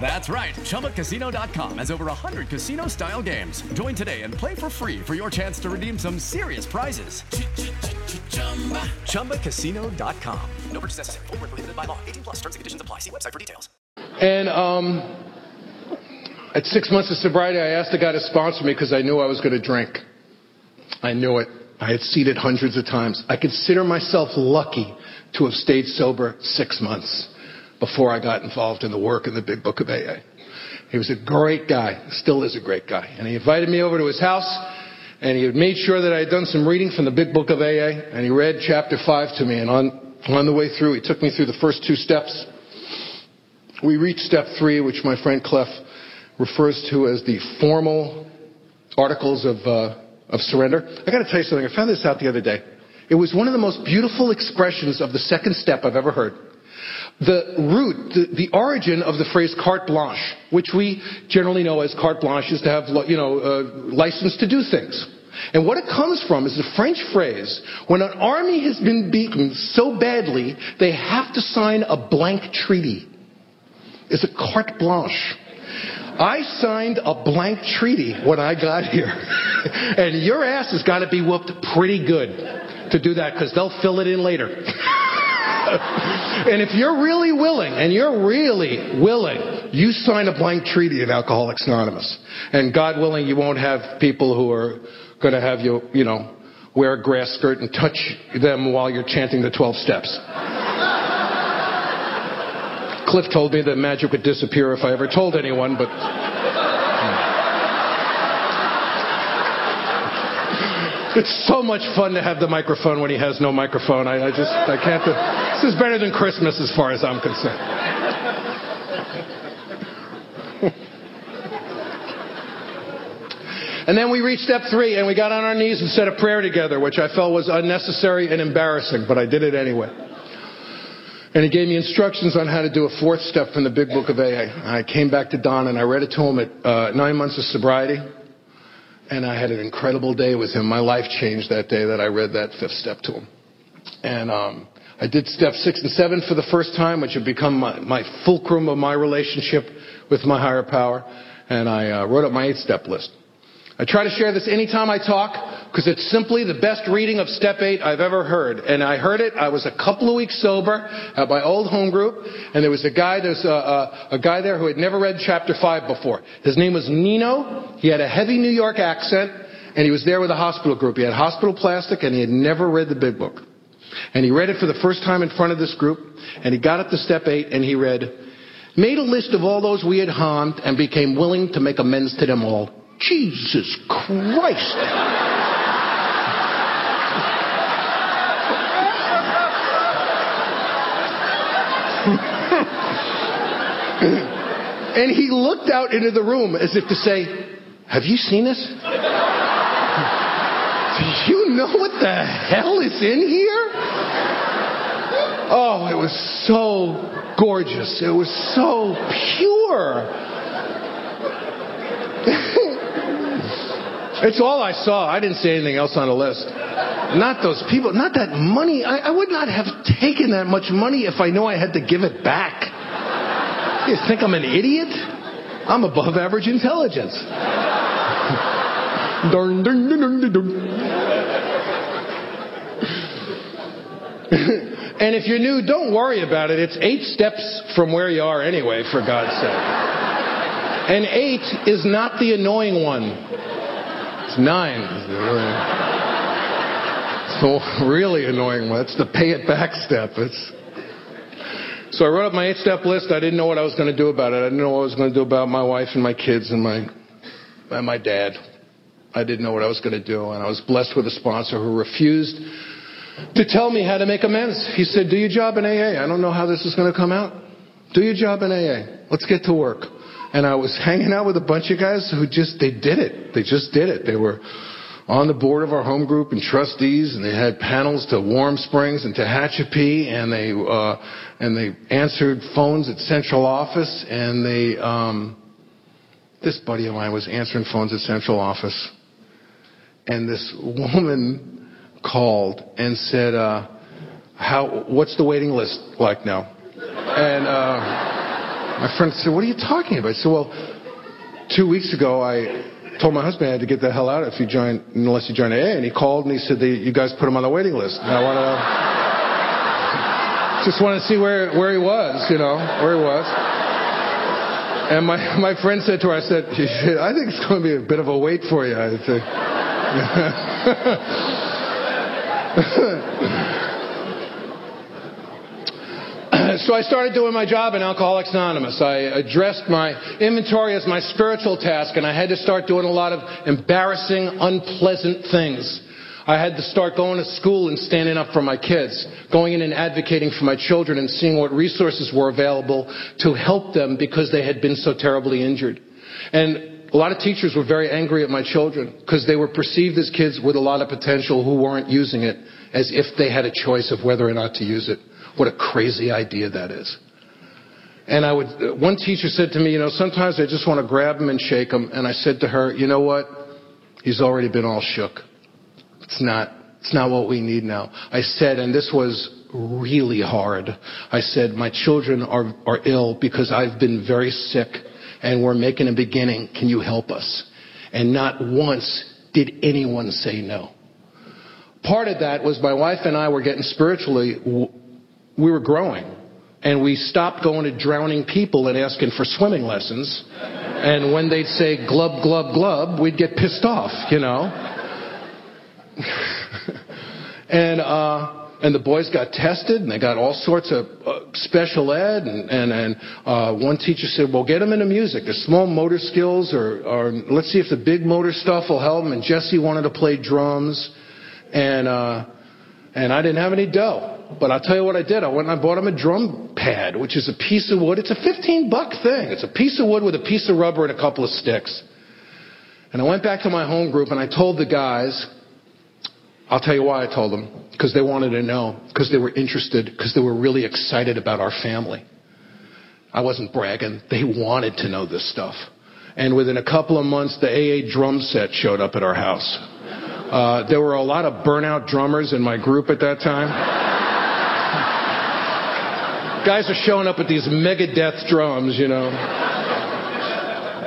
That's right. ChumbaCasino.com has over 100 casino style games. Join today and play for free for your chance to redeem some serious prizes. ChumbaCasino.com. No purchase necessary. Full prohibited by law. 18 plus terms and conditions apply. See website for details. And um, at six months of sobriety, I asked the guy to sponsor me because I knew I was going to drink. I knew it. I had seen it hundreds of times. I consider myself lucky to have stayed sober six months before I got involved in the work in the big book of AA. He was a great guy, still is a great guy. And he invited me over to his house, and he had made sure that I had done some reading from the big book of AA, and he read chapter 5 to me. And on, on the way through, he took me through the first two steps. We reached step 3, which my friend Clef refers to as the formal articles of, uh, of surrender. I got to tell you something. I found this out the other day. It was one of the most beautiful expressions of the second step I've ever heard. The root, the, the origin of the phrase carte blanche, which we generally know as carte blanche, is to have, you know, uh, license to do things. And what it comes from is the French phrase, when an army has been beaten so badly, they have to sign a blank treaty. It's a carte blanche. I signed a blank treaty when I got here. <laughs> and your ass has got to be whooped pretty good to do that because they'll fill it in later. <laughs> and if you're really willing, and you're really willing, you sign a blank treaty at Alcoholics Anonymous. And God willing, you won't have people who are going to have you, you know, wear a grass skirt and touch them while you're chanting the 12 steps. Cliff told me that magic would disappear if I ever told anyone, but. It's so much fun to have the microphone when he has no microphone. I, I just, I can't. This is better than Christmas as far as I'm concerned. <laughs> And then we reached step three and we got on our knees and said a prayer together, which I felt was unnecessary and embarrassing, but I did it anyway. And he gave me instructions on how to do a fourth step from the big book of AA. I came back to Don and I read it to him at uh, nine months of sobriety. And I had an incredible day with him. My life changed that day that I read that fifth step to him. And um, I did step six and seven for the first time, which had become my, my fulcrum of my relationship with my higher power. And I uh, wrote up my eight step list. I try to share this anytime I talk because it's simply the best reading of Step 8 I've ever heard. And I heard it, I was a couple of weeks sober at my old home group, and there was a guy, there's a, a, a guy there who had never read Chapter 5 before. His name was Nino. He had a heavy New York accent, and he was there with a hospital group. He had hospital plastic, and he had never read the big book. And he read it for the first time in front of this group, and he got up to Step 8, and he read, made a list of all those we had harmed and became willing to make amends to them all. Jesus Christ. and he looked out into the room as if to say, Have you seen this? Do you know what the hell is in here? Oh, it was so gorgeous. It was so pure. It's all I saw. I didn't see anything else on the list. Not those people, not that money. I, I would not have taken that much money if I knew I had to give it back. You think I'm an idiot? I'm above average intelligence. <laughs> dun, dun, dun, <laughs> and if you're new, don't worry about it. It's eight steps from where you are anyway, for God's sake. And eight is not the annoying one. Nine. So really annoying one. It's the pay it back step. It's so I wrote up my eight step list. I didn't know what I was going to do about it. I didn't know what I was going to do about my wife and my kids and my and my dad. I didn't know what I was going to do, and I was blessed with a sponsor who refused to tell me how to make amends. He said, "Do your job in AA. I don't know how this is going to come out. Do your job in AA. Let's get to work." And I was hanging out with a bunch of guys who just they did it. They just did it. They were on the board of our home group and trustees, and they had panels to Warm Springs and Tehachapi, and they uh, and they answered phones at central office, and they um, this buddy of mine was answering phones at central office, and this woman called and said, uh, "How? What's the waiting list like now?" And uh, my friend said, What are you talking about? I said, Well, two weeks ago, I told my husband I had to get the hell out if you join, unless you join AA. And he called and he said, You guys put him on the waiting list. And I want to. <laughs> Just want to see where, where he was, you know, where he was. And my, my friend said to her, I said, I think it's going to be a bit of a wait for you. I think. <laughs> so I started doing my job in Alcoholics Anonymous. I addressed my inventory as my spiritual task, and I had to start doing a lot of embarrassing, unpleasant things. I had to start going to school and standing up for my kids, going in and advocating for my children and seeing what resources were available to help them because they had been so terribly injured. And a lot of teachers were very angry at my children because they were perceived as kids with a lot of potential who weren't using it as if they had a choice of whether or not to use it. What a crazy idea that is. And I would, uh, one teacher said to me, you know, sometimes I just want to grab him and shake him. And I said to her, you know what? He's already been all shook. It's not, it's not what we need now. I said, and this was really hard. I said, my children are, are ill because I've been very sick and we're making a beginning. Can you help us? And not once did anyone say no. Part of that was my wife and I were getting spiritually, we were growing. And we stopped going to drowning people and asking for swimming lessons. And when they'd say glub, glub, glub, we'd get pissed off, you know. <laughs> and, uh, and the boys got tested and they got all sorts of uh, special ed and, and, and uh, one teacher said well get them into music the small motor skills or, or let's see if the big motor stuff will help them and jesse wanted to play drums and uh, and i didn't have any dough but i'll tell you what i did i went and i bought him a drum pad which is a piece of wood it's a 15 buck thing it's a piece of wood with a piece of rubber and a couple of sticks and i went back to my home group and i told the guys I'll tell you why I told them. Because they wanted to know. Because they were interested. Because they were really excited about our family. I wasn't bragging. They wanted to know this stuff. And within a couple of months, the AA drum set showed up at our house. Uh, there were a lot of burnout drummers in my group at that time. Guys are showing up with these mega death drums, you know.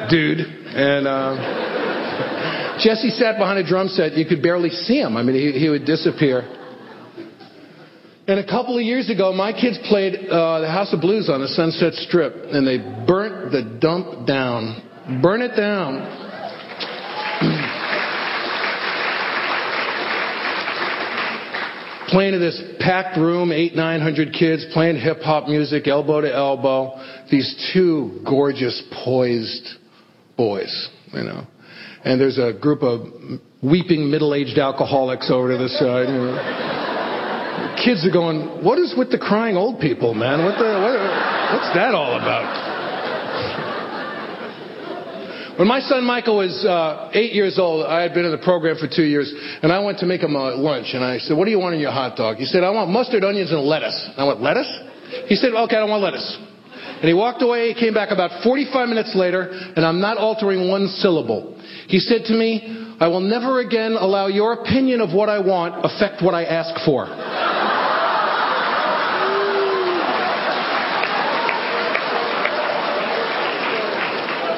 Dude. And, uh, Jesse sat behind a drum set. You could barely see him. I mean, he, he would disappear. And a couple of years ago, my kids played uh, the House of Blues on the Sunset Strip, and they burnt the dump down. Burn it down. Playing in this packed room, eight, nine hundred kids, playing hip hop music, elbow to elbow. These two gorgeous, poised boys, you know and there's a group of weeping middle-aged alcoholics over to the side. You know. Kids are going, "What is with the crying old people, man? What the? What, what's that all about?" When my son Michael was uh, eight years old, I had been in the program for two years, and I went to make him lunch, and I said, "What do you want in your hot dog?" He said, "I want mustard, onions, and lettuce." I went, "Lettuce?" He said, "Okay, I don't want lettuce." And he walked away. He came back about 45 minutes later, and I'm not altering one syllable. He said to me, I will never again allow your opinion of what I want affect what I ask for.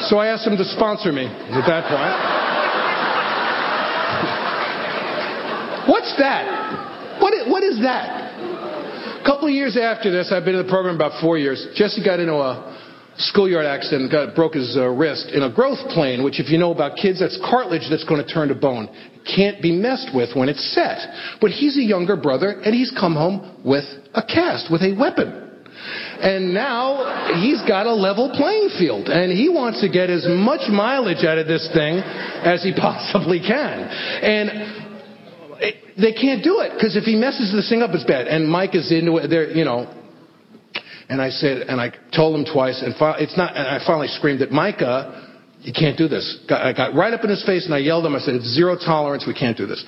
So I asked him to sponsor me at that point. What's that? What what is that? A couple of years after this, I've been in the program about four years. Jesse got into a schoolyard accident, got, broke his uh, wrist in a growth plane, which if you know about kids, that's cartilage that's going to turn to bone. Can't be messed with when it's set. But he's a younger brother, and he's come home with a cast, with a weapon. And now he's got a level playing field, and he wants to get as much mileage out of this thing as he <laughs> possibly can. And they can't do it because if he messes this thing up, it's bad. And Mike is into it. They're, you know, and I said, and I told him twice, and it's not, and I finally screamed at Micah, you can't do this. I got right up in his face and I yelled at him. I said, it's zero tolerance. We can't do this.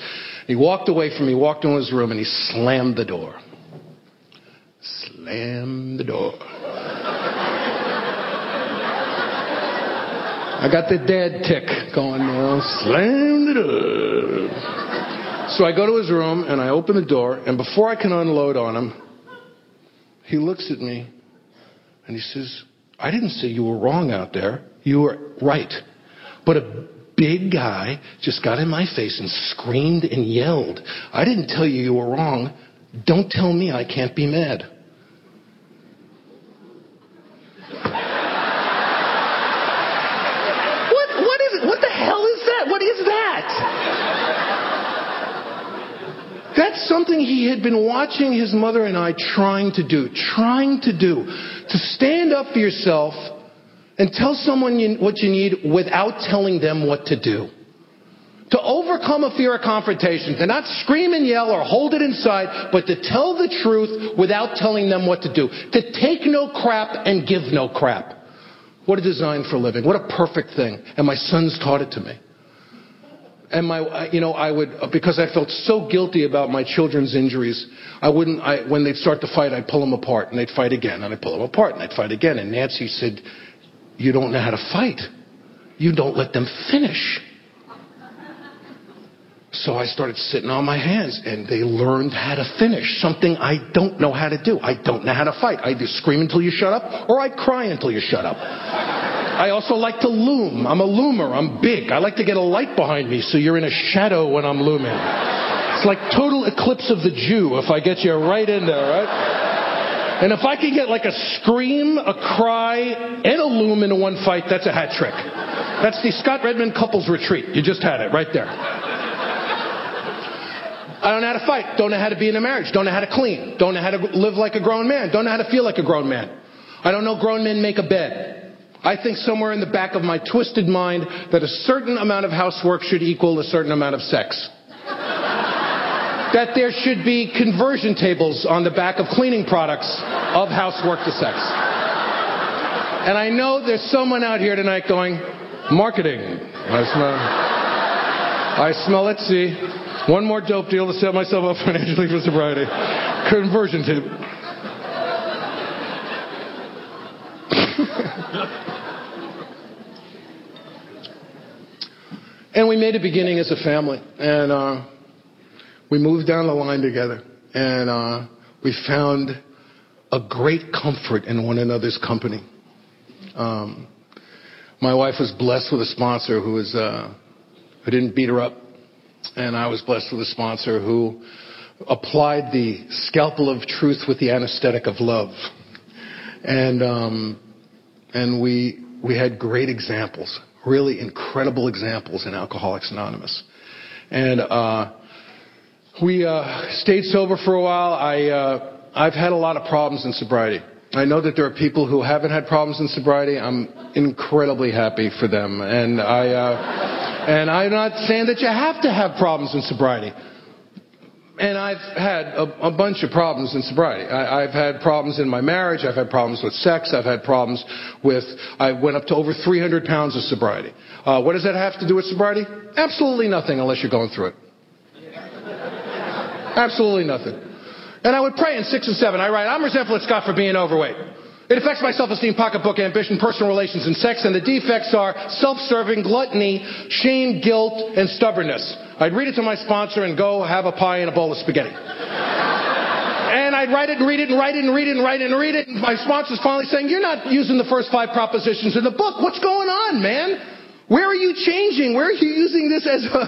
He walked away from me, walked into his room, and he slammed the door. Slammed the door. I got the dad tick going now. Slam the door. So I go to his room and I open the door, and before I can unload on him, he looks at me and he says, I didn't say you were wrong out there. You were right. But a big guy just got in my face and screamed and yelled. I didn't tell you you were wrong. Don't tell me I can't be mad. What, what is it? What the hell is that? That's something he had been watching his mother and I trying to do, trying to do, to stand up for yourself and tell someone you, what you need without telling them what to do. To overcome a fear of confrontation, to not scream and yell or hold it inside, but to tell the truth without telling them what to do. To take no crap and give no crap. What a design for living. What a perfect thing. And my sons taught it to me. And my, you know, I would, because I felt so guilty about my children's injuries, I wouldn't, I, when they'd start to fight, I'd pull them apart and they'd fight again and I'd pull them apart and they'd fight again. And Nancy said, you don't know how to fight. You don't let them finish. So I started sitting on my hands and they learned how to finish something I don't know how to do. I don't know how to fight. I either scream until you shut up or I cry until you shut up. I also like to loom. I'm a loomer. I'm big. I like to get a light behind me so you're in a shadow when I'm looming. It's like total eclipse of the Jew if I get you right in there, right? And if I can get like a scream, a cry, and a loom into one fight, that's a hat trick. That's the Scott Redmond couples retreat. You just had it right there. I don't know how to fight. Don't know how to be in a marriage. Don't know how to clean. Don't know how to live like a grown man. Don't know how to feel like a grown man. I don't know grown men make a bed. I think somewhere in the back of my twisted mind that a certain amount of housework should equal a certain amount of sex. that there should be conversion tables on the back of cleaning products of housework to sex. And I know there's someone out here tonight going, marketing. I smell, I smell it, see. One more dope deal to set myself up <laughs> financially for sobriety. Conversion table. <laughs> and we made a beginning as a family. And uh, we moved down the line together. And uh, we found a great comfort in one another's company. Um, my wife was blessed with a sponsor who was uh, who didn't beat her up, and I was blessed with a sponsor who applied the scalpel of truth with the anesthetic of love, and um, and we we had great examples, really incredible examples in Alcoholics Anonymous, and uh, we uh, stayed sober for a while. I uh, I've had a lot of problems in sobriety. I know that there are people who haven't had problems in sobriety. I'm incredibly happy for them, and I uh, and I'm not saying that you have to have problems in sobriety. And I've had a, a bunch of problems in sobriety. I, I've had problems in my marriage. I've had problems with sex. I've had problems with. I went up to over 300 pounds of sobriety. Uh, what does that have to do with sobriety? Absolutely nothing, unless you're going through it. Absolutely nothing. And I would pray in six and seven. I write, I'm resentful at Scott for being overweight. It affects my self-esteem, pocketbook, ambition, personal relations, and sex, and the defects are self-serving, gluttony, shame, guilt, and stubbornness. I'd read it to my sponsor and go have a pie and a bowl of spaghetti. <laughs> and I'd write it and read it and write it and read it and write it and read it. And my sponsor's finally saying, You're not using the first five propositions in the book. What's going on, man? Where are you changing? Where are you using this as a,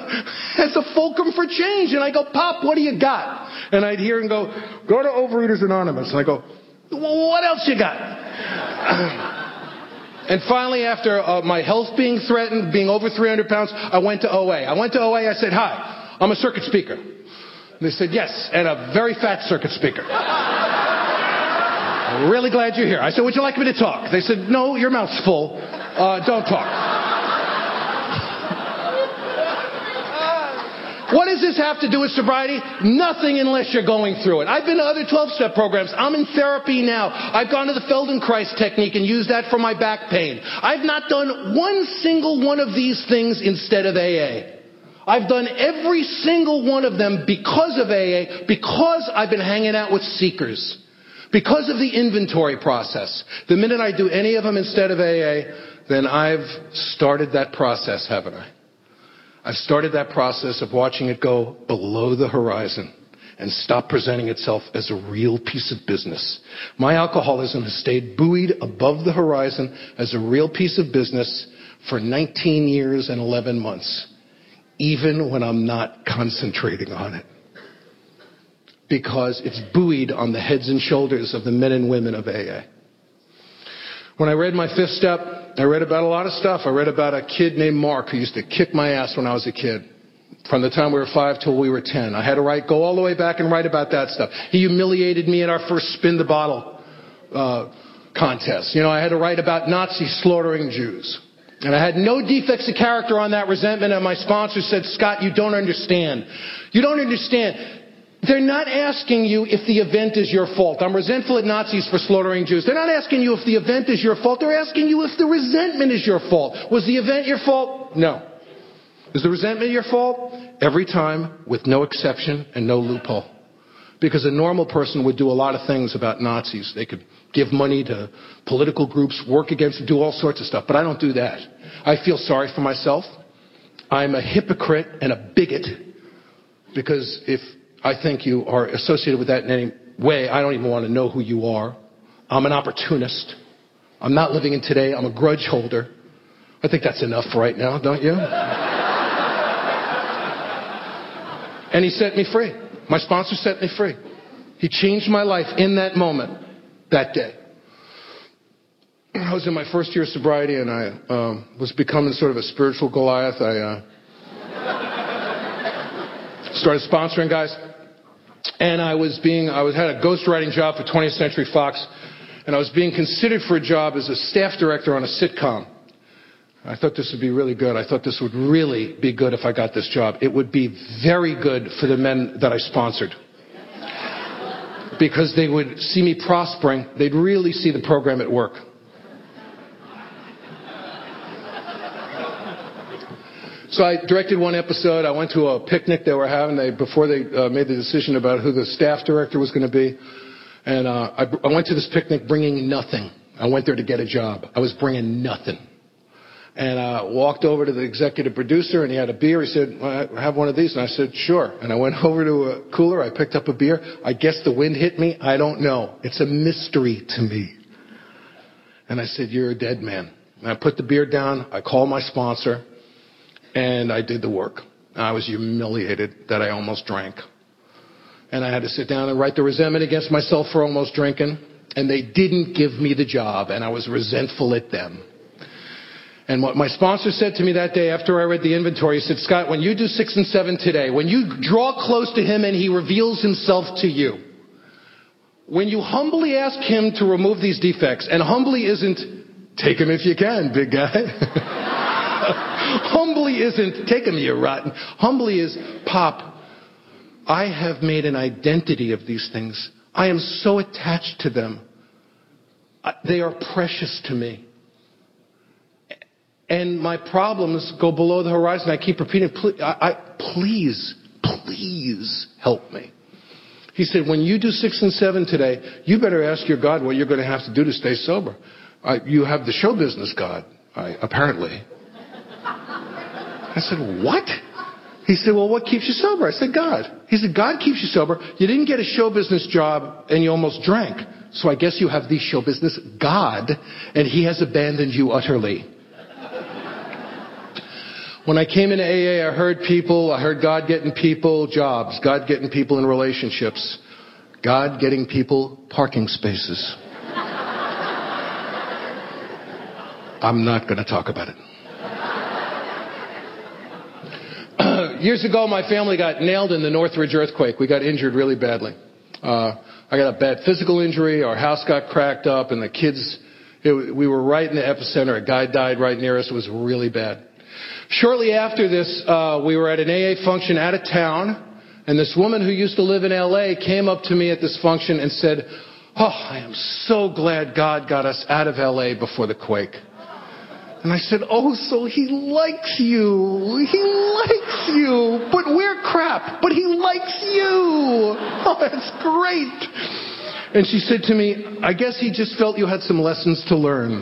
<laughs> as a fulcrum for change? And I go, Pop, what do you got? And I'd hear him go, Go to Overeaters Anonymous. And I go, what else you got? <clears throat> and finally, after uh, my health being threatened, being over 300 pounds, I went to OA. I went to OA. I said, Hi, I'm a circuit speaker. And they said, Yes, and a very fat circuit speaker. I'm <laughs> really glad you're here. I said, Would you like me to talk? They said, No, your mouth's full. Uh, don't talk. What does this have to do with sobriety? Nothing unless you're going through it. I've been to other 12 step programs. I'm in therapy now. I've gone to the Feldenkrais technique and used that for my back pain. I've not done one single one of these things instead of AA. I've done every single one of them because of AA, because I've been hanging out with seekers, because of the inventory process. The minute I do any of them instead of AA, then I've started that process, haven't I? I've started that process of watching it go below the horizon and stop presenting itself as a real piece of business. My alcoholism has stayed buoyed above the horizon as a real piece of business for 19 years and 11 months, even when I'm not concentrating on it. Because it's buoyed on the heads and shoulders of the men and women of AA. When I read my fifth step, I read about a lot of stuff. I read about a kid named Mark who used to kick my ass when I was a kid. From the time we were five till we were ten. I had to write, go all the way back and write about that stuff. He humiliated me in our first spin the bottle uh, contest. You know, I had to write about Nazis slaughtering Jews. And I had no defects of character on that resentment, and my sponsor said, Scott, you don't understand. You don't understand. They're not asking you if the event is your fault. I'm resentful at Nazis for slaughtering Jews. They're not asking you if the event is your fault. They're asking you if the resentment is your fault. Was the event your fault? No. Is the resentment your fault? Every time, with no exception and no loophole. Because a normal person would do a lot of things about Nazis. They could give money to political groups, work against them, do all sorts of stuff. But I don't do that. I feel sorry for myself. I'm a hypocrite and a bigot because if I think you are associated with that in any way, I don't even want to know who you are. I'm an opportunist. I'm not living in today. I'm a grudge holder. I think that's enough right now, don't you? <laughs> and he set me free. My sponsor set me free. He changed my life in that moment, that day. I was in my first year of sobriety and I um, was becoming sort of a spiritual Goliath. I uh, started sponsoring guys, and I was being I was had a ghostwriting job for 20th Century Fox, and I was being considered for a job as a staff director on a sitcom. I thought this would be really good. I thought this would really be good if I got this job. It would be very good for the men that I sponsored. Because they would see me prospering, they'd really see the program at work. So I directed one episode. I went to a picnic they were having they, before they uh, made the decision about who the staff director was going to be. And uh, I, I went to this picnic bringing nothing. I went there to get a job. I was bringing nothing. And I walked over to the executive producer, and he had a beer. He said, well, "Have one of these." And I said, "Sure." And I went <laughs> over to a cooler. I picked up a beer. I guess the wind hit me. I don't know. It's a mystery to me. And I said, "You're a dead man." And I put the beer down. I called my sponsor and I did the work. I was humiliated that I almost drank. And I had to sit down and write the resentment against myself for almost drinking. And they didn't give me the job, and I was resentful at them. And what my sponsor said to me that day after I read the inventory, he said, Scott, when you do six and seven today, when you draw close to him and he reveals himself to you, when you humbly ask him to remove these defects, and humbly isn't, take him if you can, big guy. <laughs> Humbly isn't, take them, you rotten. Humbly is, Pop, I have made an identity of these things. I am so attached to them. They are precious to me. And my problems go below the horizon. I keep repeating, please, I, I, please, please help me. He said, when you do six and seven today, you better ask your God what you're going to have to do to stay sober. Uh, you have the show business God, apparently. I said, What? He said, Well, what keeps you sober? I said, God. He said, God keeps you sober. You didn't get a show business job and you almost drank. So I guess you have the show business God, and He has abandoned you utterly. When I came into AA, I heard people, I heard God getting people jobs, God getting people in relationships, God getting people parking spaces. I'm not going to talk about it. Years ago, my family got nailed in the Northridge earthquake. We got injured really badly. Uh, I got a bad physical injury. Our house got cracked up, and the kids, it, we were right in the epicenter. A guy died right near us. It was really bad. Shortly after this, uh, we were at an AA function out of town, and this woman who used to live in LA came up to me at this function and said, Oh, I am so glad God got us out of LA before the quake. And I said, Oh, so he likes you. He likes you. But we're crap. But he likes you. <laughs> Oh, that's great. And she said to me, I guess he just felt you had some lessons to learn. <laughs>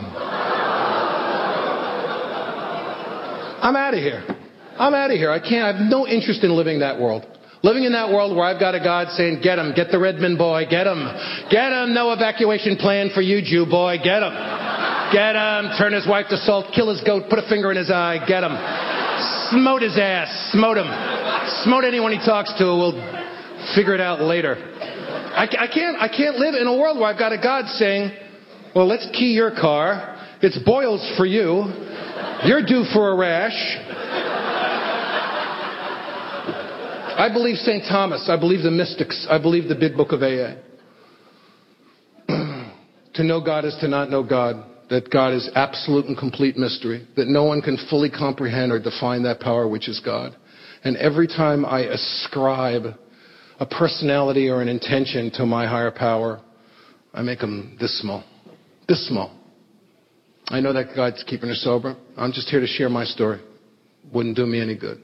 I'm out of here. I'm out of here. I can't, I have no interest in living that world. Living in that world where I've got a God saying, get him, get the Redmond boy, get him, get him, no evacuation plan for you, Jew boy, get him. Get him. Turn his wife to salt. Kill his goat. Put a finger in his eye. Get him. Smote his ass. Smote him. Smote anyone he talks to. We'll figure it out later. I, I, can't, I can't live in a world where I've got a God saying, well, let's key your car. It's boils for you. You're due for a rash. I believe St. Thomas. I believe the mystics. I believe the big book of AA. <clears throat> to know God is to not know God that God is absolute and complete mystery, that no one can fully comprehend or define that power which is God. And every time I ascribe a personality or an intention to my higher power, I make them this small. This small. I know that God's keeping her sober. I'm just here to share my story. Wouldn't do me any good.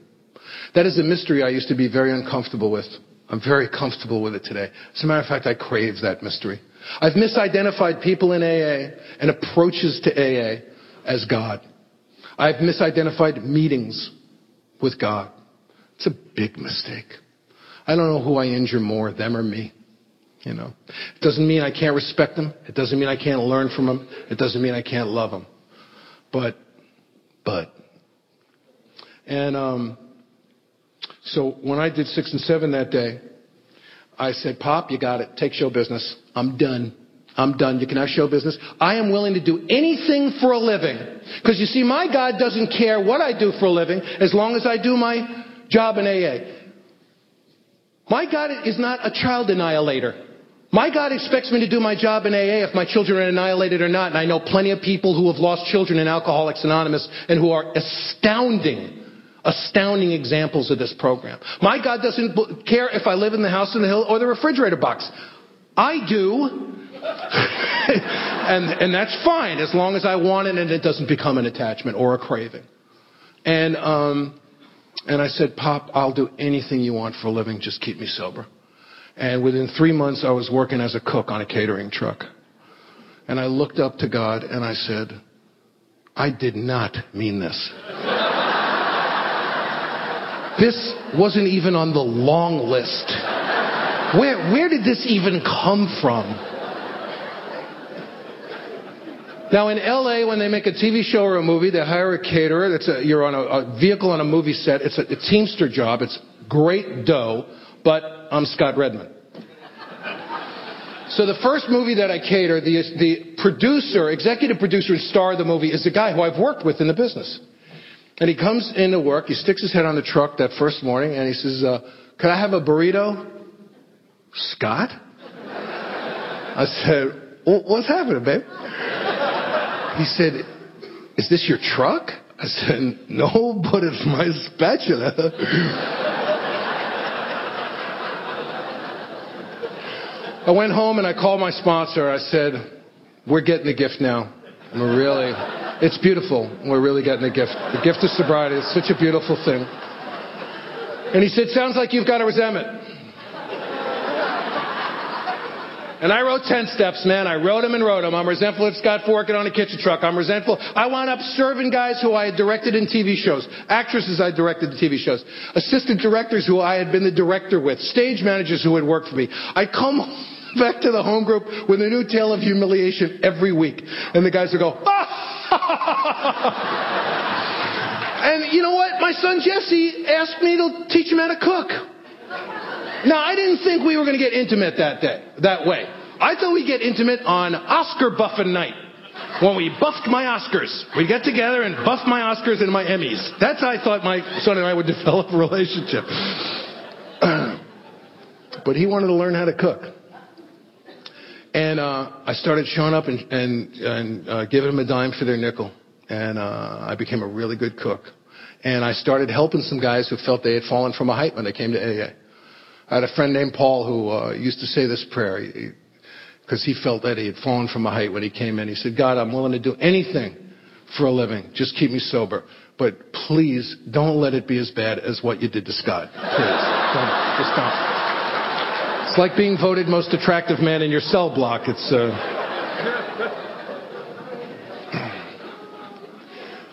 That is a mystery I used to be very uncomfortable with. I'm very comfortable with it today. As a matter of fact, I crave that mystery. I've misidentified people in AA and approaches to AA as God. I've misidentified meetings with God. It's a big mistake. I don't know who I injure more, them or me. You know, it doesn't mean I can't respect them. It doesn't mean I can't learn from them. It doesn't mean I can't love them. But, but, and um, so when I did six and seven that day, I said, Pop, you got it. Take show business. I'm done. I'm done. You can have show business. I am willing to do anything for a living. Because you see, my God doesn't care what I do for a living as long as I do my job in AA. My God is not a child annihilator. My God expects me to do my job in AA if my children are annihilated or not. And I know plenty of people who have lost children in Alcoholics Anonymous and who are astounding astounding examples of this program. My God doesn't care if I live in the house in the hill or the refrigerator box. I do. <laughs> and, and that's fine as long as I want it and it doesn't become an attachment or a craving. And, um, and I said, Pop, I'll do anything you want for a living, just keep me sober. And within three months, I was working as a cook on a catering truck. And I looked up to God and I said, I did not mean this. This wasn't even on the long list. Where, where did this even come from? Now in LA, when they make a TV show or a movie, they hire a caterer. A, you're on a, a vehicle on a movie set. It's a, a Teamster job. It's great dough, but I'm Scott Redmond. So the first movie that I cater, the, the producer, executive producer and star of the movie is the guy who I've worked with in the business. And he comes into work, he sticks his head on the truck that first morning, and he says, uh, Could I have a burrito? Scott? I said, What's happening, babe? He said, Is this your truck? I said, No, but it's my spatula. I went home and I called my sponsor. I said, We're getting the gift now. We're really, it's beautiful. We're really getting a gift. The gift of sobriety is such a beautiful thing. And he said, Sounds like you've got a resentment. And I wrote 10 steps, man. I wrote them and wrote them. I'm resentful of Scott for working on a kitchen truck. I'm resentful. I wound up serving guys who I had directed in TV shows, actresses I directed in TV shows, assistant directors who I had been the director with, stage managers who had worked for me. I come back to the home group with a new tale of humiliation every week. And the guys would go, ah! <laughs> and you know what? My son Jesse asked me to teach him how to cook. Now, I didn't think we were going to get intimate that day, that way. I thought we'd get intimate on Oscar buffing night. When we buffed my Oscars. We'd get together and buff my Oscars and my Emmys. That's how I thought my son and I would <laughs> develop a relationship. <clears throat> but he wanted to learn how to cook. And uh, I started showing up and, and, and uh, giving them a dime for their nickel. And uh, I became a really good cook. And I started helping some guys who felt they had fallen from a height when they came to AA. I had a friend named Paul who uh, used to say this prayer because he, he felt that he had fallen from a height when he came in. He said, God, I'm willing to do anything for a living. Just keep me sober. But please don't let it be as bad as what you did to Scott. Please. don't. Just don't. It's like being voted most attractive man in your cell block. It's. Uh...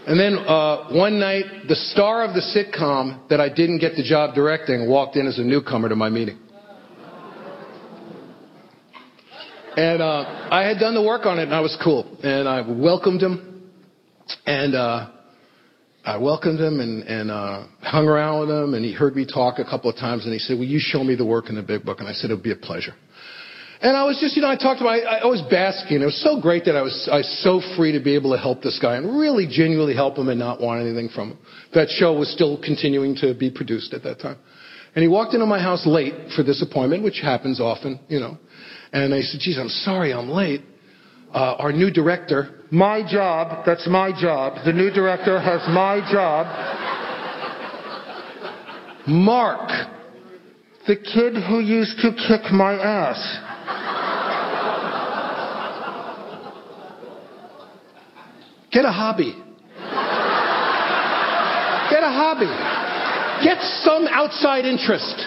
And then uh, one night, the star of the sitcom that I didn't get the job directing walked in as a newcomer to my meeting. And uh, I had done the work on it, and I was cool. And I welcomed him, and uh, I welcomed him and, and uh, hung around with him, and he heard me talk a couple of times, and he said, "Will you show me the work in the big book?" And I said, "It would be a pleasure." And I was just, you know, I talked about, I, I was basking. It was so great that I was, I was so free to be able to help this guy and really genuinely help him and not want anything from him. That show was still continuing to be produced at that time. And he walked into my house late for this appointment, which happens often, you know. And I said, geez, I'm sorry I'm late. Uh, our new director, my job, that's my job. The new director has my job. Mark The kid who used to kick my ass. Get a hobby. Get a hobby. Get some outside interest.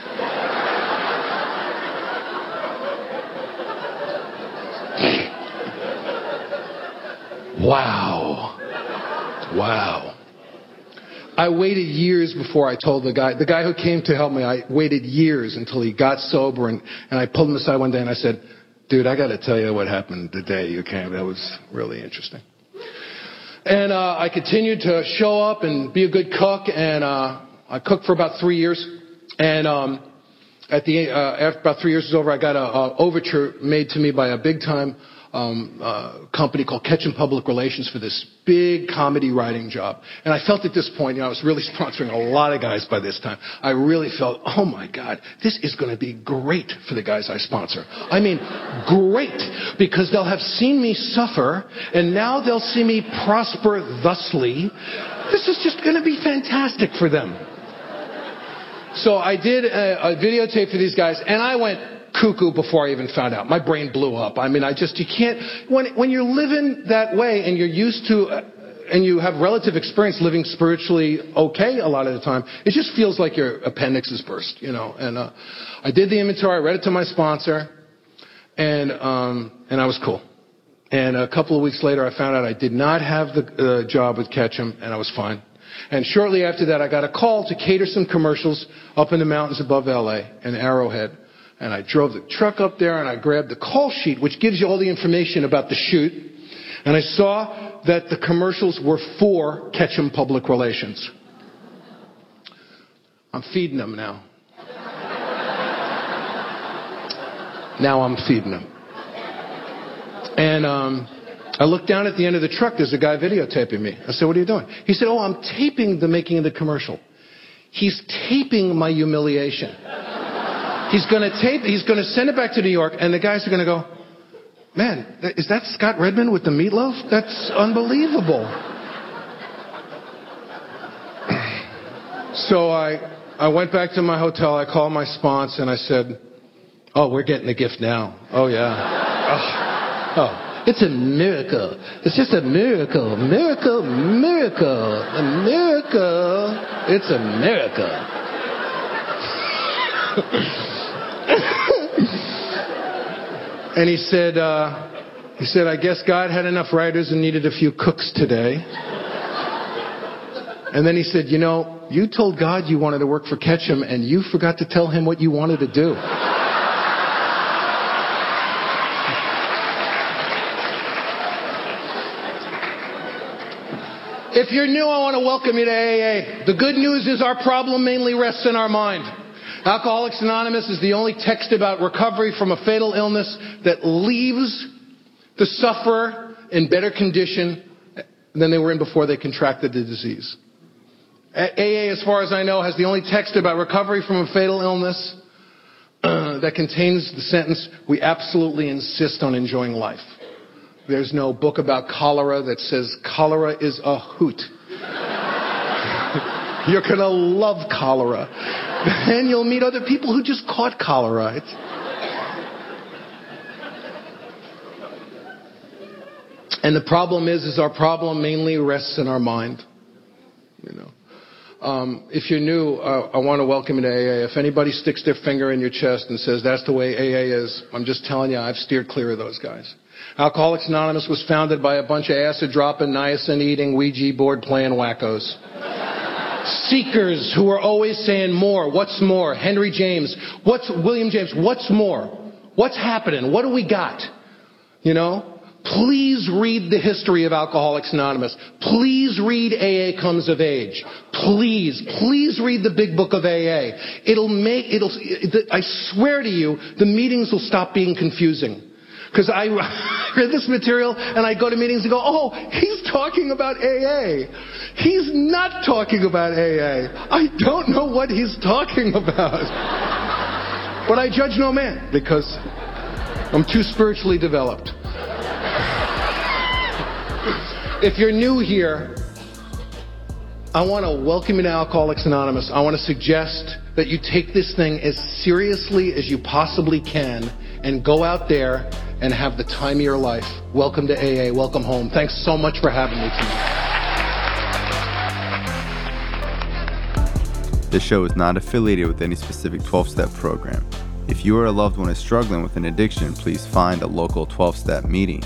Wow. Wow. I waited years before I told the guy, the guy who came to help me, I waited years until he got sober and, and I pulled him aside one day and I said, dude, I gotta tell you what happened the day you came. That was really interesting. And uh, I continued to show up and be a good cook, and uh, I cooked for about three years. And um, at the uh, after about three years was over, I got a, a overture made to me by a big time um, uh, company called Ketchum Public Relations for this big comedy writing job. And I felt at this point, you know, I was really <laughs> sponsoring a lot of guys by this time. I really felt, oh my God, this is going to be great for the guys I sponsor. I mean, great, because they'll have seen me suffer, and now they'll see me prosper thusly. This is just going to be fantastic for them. So I did a, a videotape for these guys, and I went cuckoo before I even found out. My brain blew up. I mean, I just, you can't, when, when you're living that way and you're used to, uh, and you have relative experience living spiritually okay a lot of the time, it just feels like your appendix is burst, you know. And uh, I did the inventory, I read it to my sponsor, and, um, and I was cool. And a couple of weeks later, I found out I did not have the uh, job with Ketchum, and I was fine. And shortly after that, I got a call to cater some commercials up in the mountains above LA in Arrowhead. And I drove the truck up there and I grabbed the call sheet, which gives you all the information about the shoot. And I saw that the commercials were for Ketchum Public Relations. I'm feeding them now. now I'm feeding them. And um, I looked down at the end of the truck. There's a guy videotaping me. I said, What are you doing? He said, Oh, I'm taping the making of the commercial. He's taping my humiliation. He's going to tape, he's going to send it back to New York, and the guys are going to go, Man, is that Scott Redmond with the meatloaf? That's unbelievable. so I, I went back to my hotel. I called my sponsor and I said, Oh, we're getting a gift now. Oh, yeah. Oh. oh. It's a miracle. It's just a miracle. Miracle, miracle. A miracle. It's a miracle. <laughs> <laughs> and he said, uh, he said, I guess God had enough writers and needed a few cooks today. And then he said, you know, you told God you wanted to work for Ketchum and you forgot to tell him what you wanted to do. If you're new, I want to welcome you to AA. The good news is our problem mainly rests in our mind. Alcoholics Anonymous is the only text about recovery from a fatal illness that leaves the sufferer in better condition than they were in before they contracted the disease. AA, as far as I know, has the only text about recovery from a fatal illness <clears throat> that contains the sentence, we absolutely insist on enjoying life. There's no book about cholera that says cholera is a hoot. You're going to love cholera. <laughs> Then you'll meet other people who just caught cholera. It's... And the problem is, is our problem mainly rests in our mind. You know. Um, if you're new, uh, I want to welcome you to AA. If anybody sticks their finger in your chest and says that's the way AA is, I'm just telling you, I've steered clear of those guys. Alcoholics Anonymous was founded by a bunch of acid dropping, niacin eating, Ouija board playing wackos. Seekers who are always saying more. What's more? Henry James. What's William James? What's more? What's happening? What do we got? You know? Please read the history of Alcoholics Anonymous. Please read AA Comes of Age. Please, please read the big book of AA. It'll make, it'll, I swear to you, the meetings will stop being confusing. Because I <laughs> read this material and I go to meetings and go, oh, he's talking about AA. He's not talking about AA. I don't know what he's talking about. <laughs> But I judge no man because I'm too spiritually developed. If you're new here, I want to welcome you to Alcoholics Anonymous. I want to suggest that you take this thing as seriously as you possibly can and go out there and have the time of your life. Welcome to AA. Welcome home. Thanks so much for having me tonight. This show is not affiliated with any specific 12 step program. If you or a loved one is struggling with an addiction, please find a local 12 step meeting.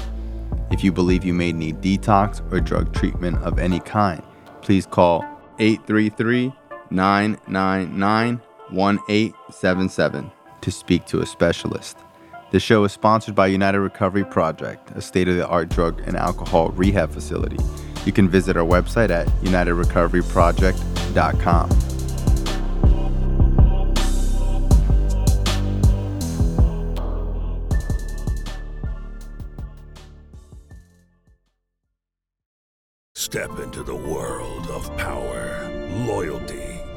If you believe you may need detox or drug treatment of any kind, please call 833 999 1877 to speak to a specialist. This show is sponsored by United Recovery Project, a state of the art drug and alcohol rehab facility. You can visit our website at unitedrecoveryproject.com. Step into the world of power, loyalty,